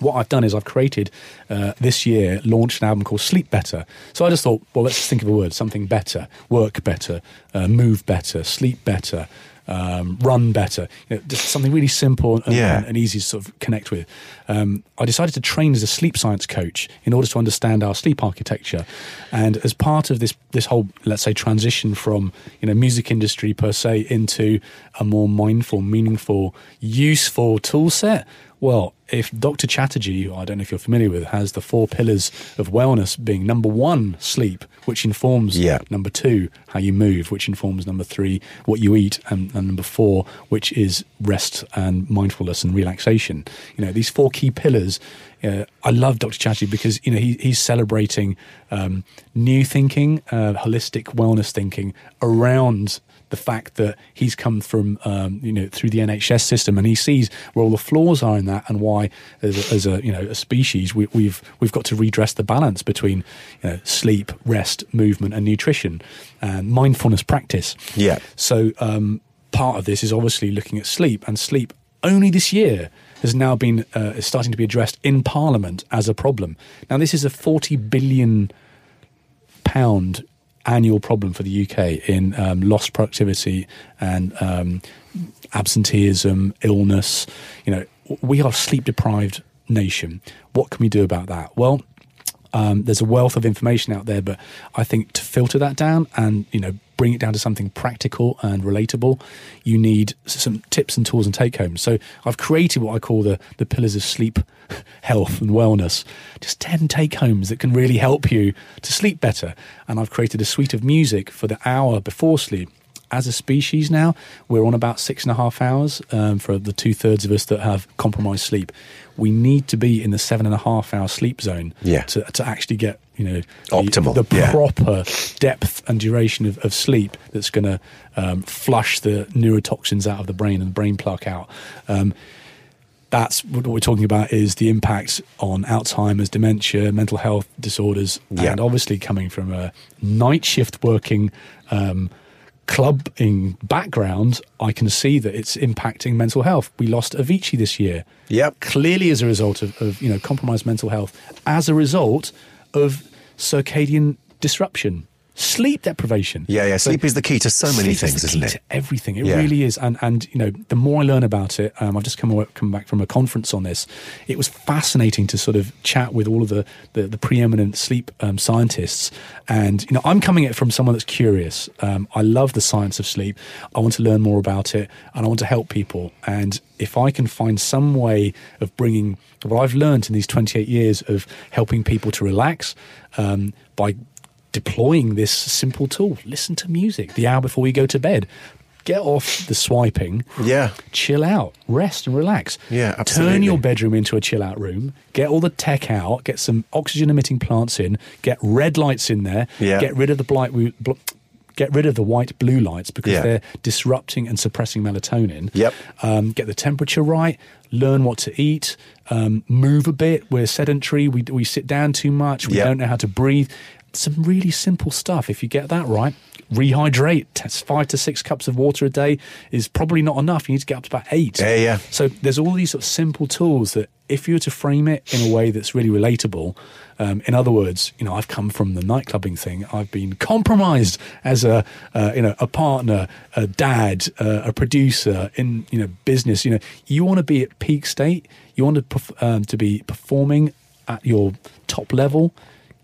What I've done is I've created uh, this year, launched an album called Sleep Better. So I just thought, well, let's think of a word, something better, work better, uh, move better, sleep better, um, run better. You know, just something really simple and, Yeah. and, and easy to sort of connect with. Um, I decided to train as a sleep science coach in order to understand our sleep architecture, and as part of this this whole let's say transition from you know music industry per se into a more mindful, meaningful, useful tool set. Well, if Dr. Chatterjee, who I don't know if you're familiar with, has the four pillars of wellness being number one, sleep, which informs Yeah. number two, how you move, which informs number three, what you eat, and, and number four, which is rest and mindfulness and relaxation. You know, these four key pillars. Uh, I love Dr. Chatterjee because you know he, he's celebrating um, new thinking, uh, holistic wellness thinking around the fact that he's come from um, you know through the NHS system and he sees where all the flaws are in that and why as a, as a you know a species we, we've we've got to redress the balance between you know sleep, rest, movement, and nutrition and mindfulness practice. Yeah. So um, part of this is obviously looking at sleep and sleep only this year has now been uh, is starting to be addressed in Parliament as a problem. Now this is a forty billion pound annual problem for the UK in um, lost productivity and um, absenteeism, illness. You know, we are a sleep deprived nation. What can we do about that? Well, Um, there's a wealth of information out there, but I think to filter that down and you know bring it down to something practical and relatable, you need some tips and tools and take homes. So I've created what I call the the pillars of sleep, health and wellness. Just ten take homes that can really help you to sleep better. And I've created a suite of music for the hour before sleep as a species now, we're on about six and a half hours um, for the two thirds of us that have compromised sleep. We need to be in the seven and a half hour sleep zone Yeah. to, to actually get you know the, Optimal, the yeah. proper depth and duration of, of sleep that's going to um, flush the neurotoxins out of the brain and the brain plaque out. Um, that's what we're talking about is the impact on Alzheimer's, dementia, mental health disorders, Yeah. and obviously coming from a night shift working um, clubbing background, I can see that it's impacting mental health. We lost Avicii this year, Yep. clearly as a result of, of you know compromised mental health, as a result of circadian disruption, sleep deprivation. Yeah, yeah. Sleep is the key to so many things, is the isn't key it? to everything. It Yeah. really is. And and you know, the more I learn about it, um, I've just come away, come back from a conference on this. It was fascinating to sort of chat with all of the the, the preeminent sleep um, scientists. And you know, I'm coming at it from someone that's curious. Um, I love the science of sleep. I want to learn more about it, and I want to help people. And if I can find some way of bringing what I've learned in these 28 years of helping people to relax um, by deploying this simple tool. Listen to music the hour before you go to bed. Get off the swiping. Yeah. Chill out, rest and relax. Yeah, Turn your bedroom into a chill out room. Get all the tech out. Get some oxygen emitting plants in. Get red lights in there. Yeah. Get rid of the blight. Bl- get rid of the white blue lights because Yeah. they're disrupting and suppressing melatonin. Yep. Um, get the temperature right. Learn what to eat. Um, move a bit. We're sedentary. We we sit down too much. We Yep. don't know how to breathe. Some really simple stuff. If you get that right, rehydrate. Test five to six cups of water a day is probably not enough. You need to get up to about eight. Yeah, yeah. So there's all these sort of simple tools that if you were to frame it in a way that's really relatable, um, in other words, you know, I've come from the nightclubbing thing. I've been compromised as a, uh, you know, a partner, a dad, uh, a producer in, you know, business. You know, you want to be at peak state. You want to perf- um, to be performing at your top level.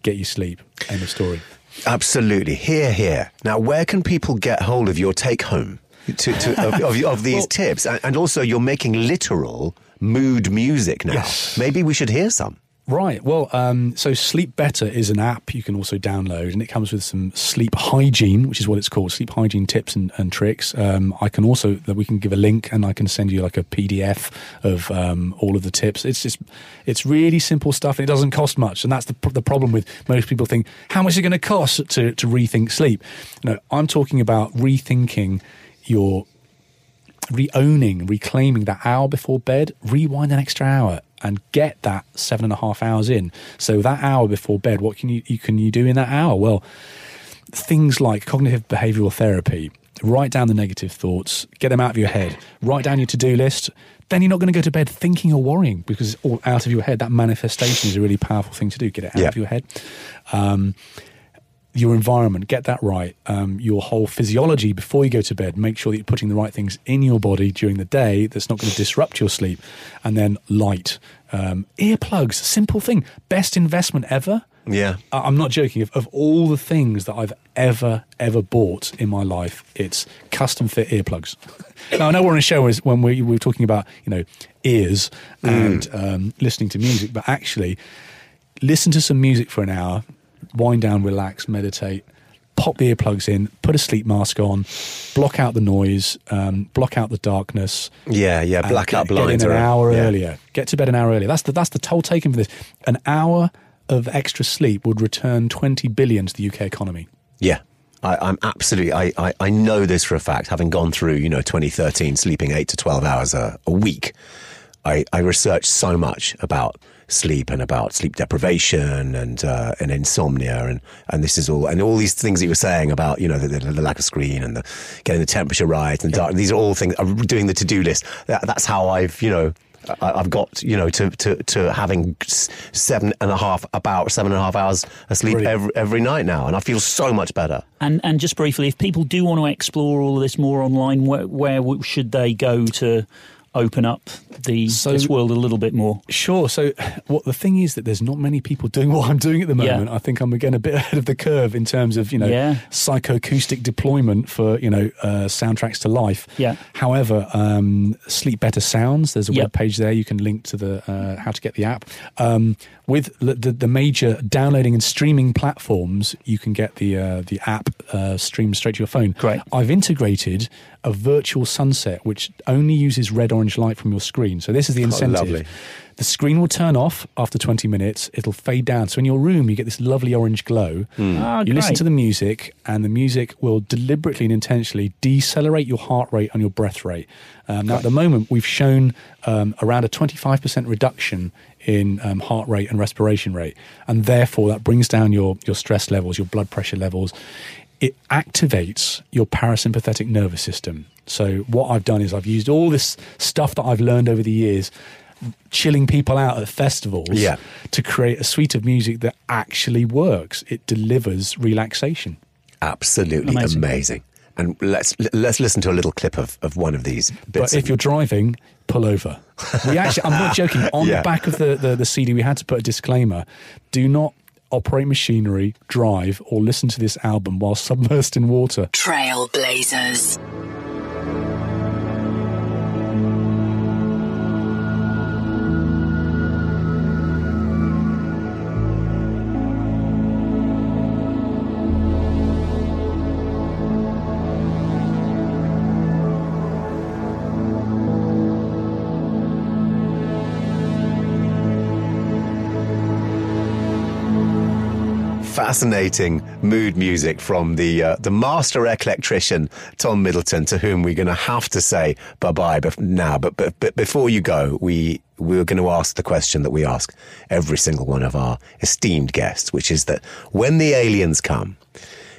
Get you sleep. End of story. Absolutely. Here, here. Now, where can people get hold of your take home to, to, of, of, of these Well- tips? And, also, you're making literal mood music now. Yes. Maybe we should hear some. Right. Well, um, so Sleep Better is an app you can also download, and it comes with some sleep hygiene, which is what it's called, sleep hygiene tips and, and tricks. Um, I can also that we can give a link, and I can send you like a PDF of um, all of the tips. It's just it's really simple stuff, and it doesn't cost much. And that's the the problem with most people think how much is it going to cost to to rethink sleep. No, I'm talking about rethinking your re-owning, reclaiming that hour before bed, rewind an extra hour and get that seven and a half hours in. So that hour before bed, what can you, you can you do in that hour? Well, things like cognitive behavioral therapy. Write down the negative thoughts, get them out of your head. Write down your to-do list. Then you're not going to go to bed thinking or worrying because it's all out of your head. That manifestation is a really powerful thing to do. Get it out Yeah. of your head. Um, your environment, get that right. Um, your whole physiology before you go to bed. Make sure that you're putting the right things in your body during the day that's not going to disrupt your sleep. And then light, um, earplugs, simple thing. Best investment ever. Yeah. I- I'm not joking. Of, of all the things that I've ever, ever bought in my life, it's custom fit earplugs. now, I know we're on a show is when we, we were talking about, you know, ears and um, listening to music, but actually, listen to some music for an hour, wind down, relax, meditate, pop the earplugs in, put a sleep mask on, block out the noise, um, block out the darkness. Yeah, yeah. and Blackout get, get blinds in an hour yeah. earlier. Get to bed an hour earlier. That's the that's the toll taken for this. An hour of extra sleep would return twenty billion to the UK economy. Yeah. I, I'm absolutely, I, I, I know this for a fact, having gone through, you know, 2013, sleeping eight to 12 hours a, a week. I, I researched so much about sleep and about sleep deprivation and, uh, and insomnia and, and this is all, and all these things that you were saying about, you know, the, the, the lack of screen and the getting the temperature right and dark. These are all things, I'm doing the to-do list. That, that's how I've, you know, I- I've got, you know, to, to, to having seven and a half, about seven and a half hours of sleep Brilliant. every, every night now. And I feel so much better. And and just briefly, if people do want to explore all of this more online, where, where should they go to open up the So- this world a little bit more. Sure. So, what the thing is that there's not many people doing what I'm doing at the Yeah. moment. I think I'm again a bit ahead of the curve in terms of you know Yeah. psychoacoustic deployment for you know uh, soundtracks to life. Yeah. However, um, Sleep Better Sounds. There's a Yep. web page there. You can link to the uh, how to get the app. Um, with the, the, the major downloading and streaming platforms, you can get the uh, the app uh, streamed straight to your phone. Great. I've integrated a virtual sunset which only uses red orange light from your screen. So this is the incentive. lovely. The screen will turn off after 20 minutes. It'll fade down. So in your room, you get this lovely orange glow. Ah, you listen to the music, and the music will deliberately and intentionally decelerate your heart rate and your breath rate. Um, now, at the moment, we've shown um, around a 25% reduction in um, heart rate and respiration rate, and therefore that brings down your your stress levels, your blood pressure levels. It activates your parasympathetic nervous system. So what I've done is I've used all this stuff that I've learned over the years chilling people out at festivals Yeah. to create a suite of music that actually works. It delivers relaxation. Absolutely amazing. Amazing. And let's let's listen to a little clip of, of one of these bits. But if you're driving, pull over. We actually, I'm not joking. On Yeah. the back of the, the, the CD, we had to put a disclaimer: do not operate machinery, drive, or listen to this album while submersed in water. Trailblazers. Fascinating mood music from the uh, the master eclectrician Tom Middleton, to whom we're going to have to say bye bye now. But, but but before you go, we we're going to ask the question that we ask every single one of our esteemed guests, which is that when the aliens come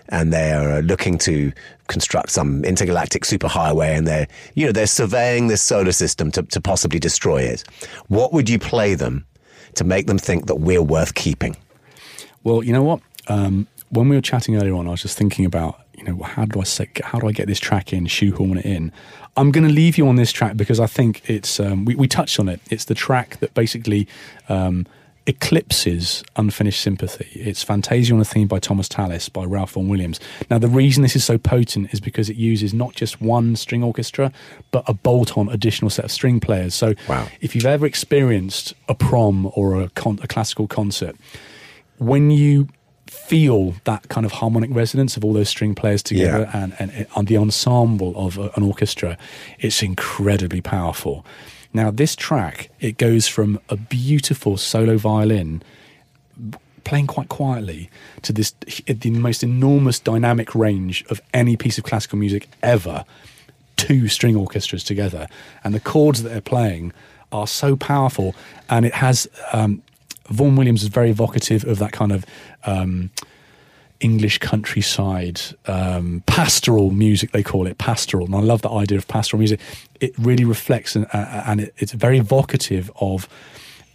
and they're uh, looking to construct some intergalactic superhighway and they're you know they're surveying this solar system to, to possibly destroy it, what would you play them to make them think that we're worth keeping? Well, you know what? Um, when we were chatting earlier on, I was just thinking about, you know, how do I say, how do I get this track in, shoehorn it in? I'm going to leave you on this track because I think it's um, we, we touched on it. It's the track that basically um, eclipses unfinished sympathy. It's Fantasia on a Theme by Thomas Tallis by Ralph Vaughan Williams. Now, the reason this is so potent is because it uses not just one string orchestra, but a bolt-on additional set of string players. So, Wow. if you've ever experienced a prom or a, con- a classical concert, when you feel that kind of harmonic resonance of all those string players together Yeah. and, and, and the ensemble of an orchestra, it's incredibly powerful. Now, this track, it goes from a beautiful solo violin playing quite quietly to this the most enormous dynamic range of any piece of classical music ever two string orchestras together and the chords that they're playing are so powerful and it has um, Vaughan Williams is very evocative of that kind of um, English countryside um, pastoral music they call it pastoral and I love the idea of pastoral music it really reflects and, uh, and it, it's very evocative of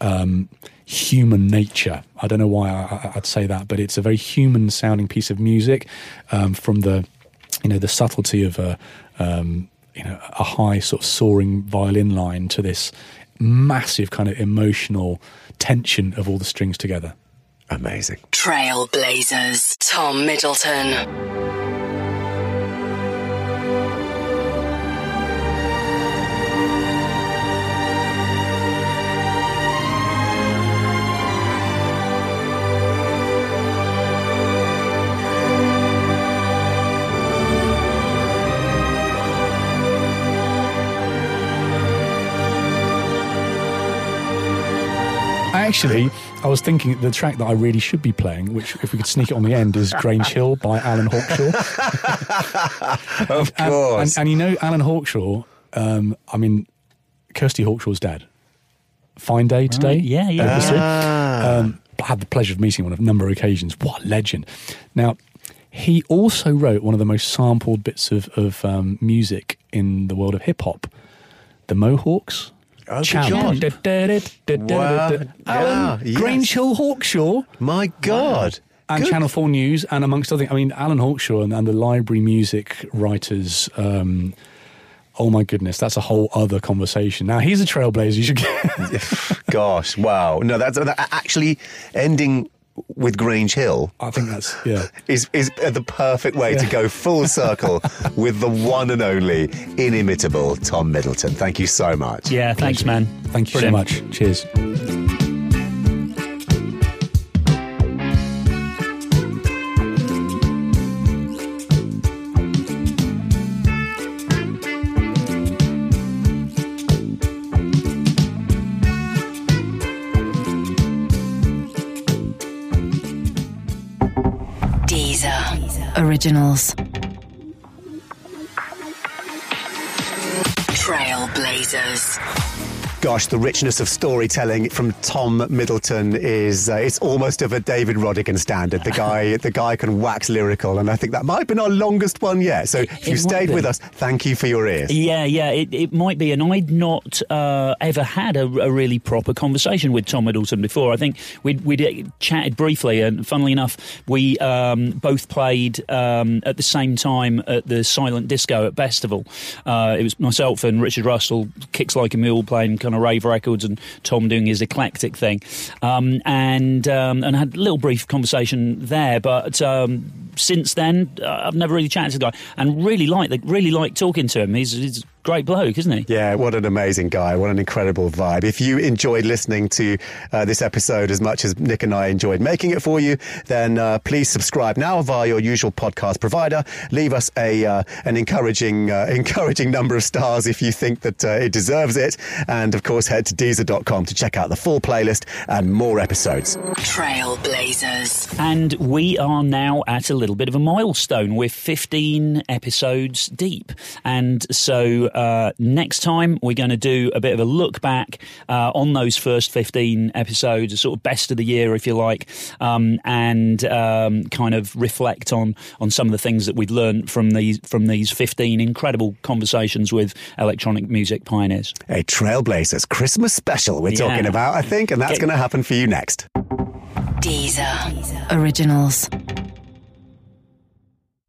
um, human nature. I don't know why I, I'd say that, but it's a very human sounding piece of music um, from the, you know, the subtlety of a, um, you know, a high sort of soaring violin line to this massive kind of emotional tension of all the strings together. Amazing. Trailblazers. Tom Middleton. Actually, I was thinking the track that I really should be playing, which if we could sneak it on the end, is Grange Hill by Alan Hawkshaw. Of And, course. and, and you know, Alan Hawkshaw, um, I mean, Kirsty Hawkshaw's dad. Fine day today. Right, yeah, yeah, Obviously. Ah. Um, I had the pleasure of meeting him on a number of occasions. What a legend. Now, he also wrote one of the most sampled bits of, of um, music in the world of hip hop The Mohawks. Oh. Da- da- da- da- Wow. Alan Yeah, yes. Grange Hill Hawkshaw My God. and Good. Channel 4 News, and amongst other things, I mean, Alan Hawkshaw and, and the library music writers, um, Oh my goodness, that's a whole other conversation. Now he's a trailblazer. You should get. Gosh, wow. No, that's that, actually ending with Grange Hill I think that's yeah. is is the perfect way to go full circle with the one and only inimitable Tom Middleton. Thank you so much. Yeah, thanks, man. Thank you Brilliant. so much. Cheers. Originals. Trailblazers. Gosh, the richness of storytelling from Tom Middleton is uh, it's almost of a David Rodigan standard. The guy the guy can wax lyrical, and I think that might have been our longest one yet. So if you it might stayed be. with us, thank you for your ears. Yeah, yeah, it, it might be. And I'd not uh, ever had a, a really proper conversation with Tom Middleton before. I think we'd, we'd chatted briefly, and funnily enough, we um, both played um, at the same time at the Silent Disco at Bestival. Uh, it was myself and Richard Russell, Kicks Like a Mule, playing kind of rave records, and Tom doing his eclectic thing. Um, and um, and had a little brief conversation there, but. Um, since then, uh, I've never really chatted to the guy, and really like really like talking to him. He's, he's great bloke, isn't he? Yeah, what an amazing guy. What an incredible vibe. If you enjoyed listening to uh, this episode as much as Nick and I enjoyed making it for you, then uh, please subscribe now via your usual podcast provider. Leave us a uh, an encouraging uh, encouraging number of stars if you think that uh, it deserves it. And of course, head to Deezer.com to check out the full playlist and more episodes. Trailblazers. And we are now at a little bit of a milestone. We're 15 episodes deep. And so uh, next time we're going to do a bit of a look back uh, on those first 15 episodes, a sort of best of the year, if you like, um, and um, kind of reflect on, on some of the things that we've learned from these, from these 15 incredible conversations with electronic music pioneers. A Trailblazers Christmas special we're Yeah. talking about, I think, and that's Get- going to happen for you next. Deezer. Originals.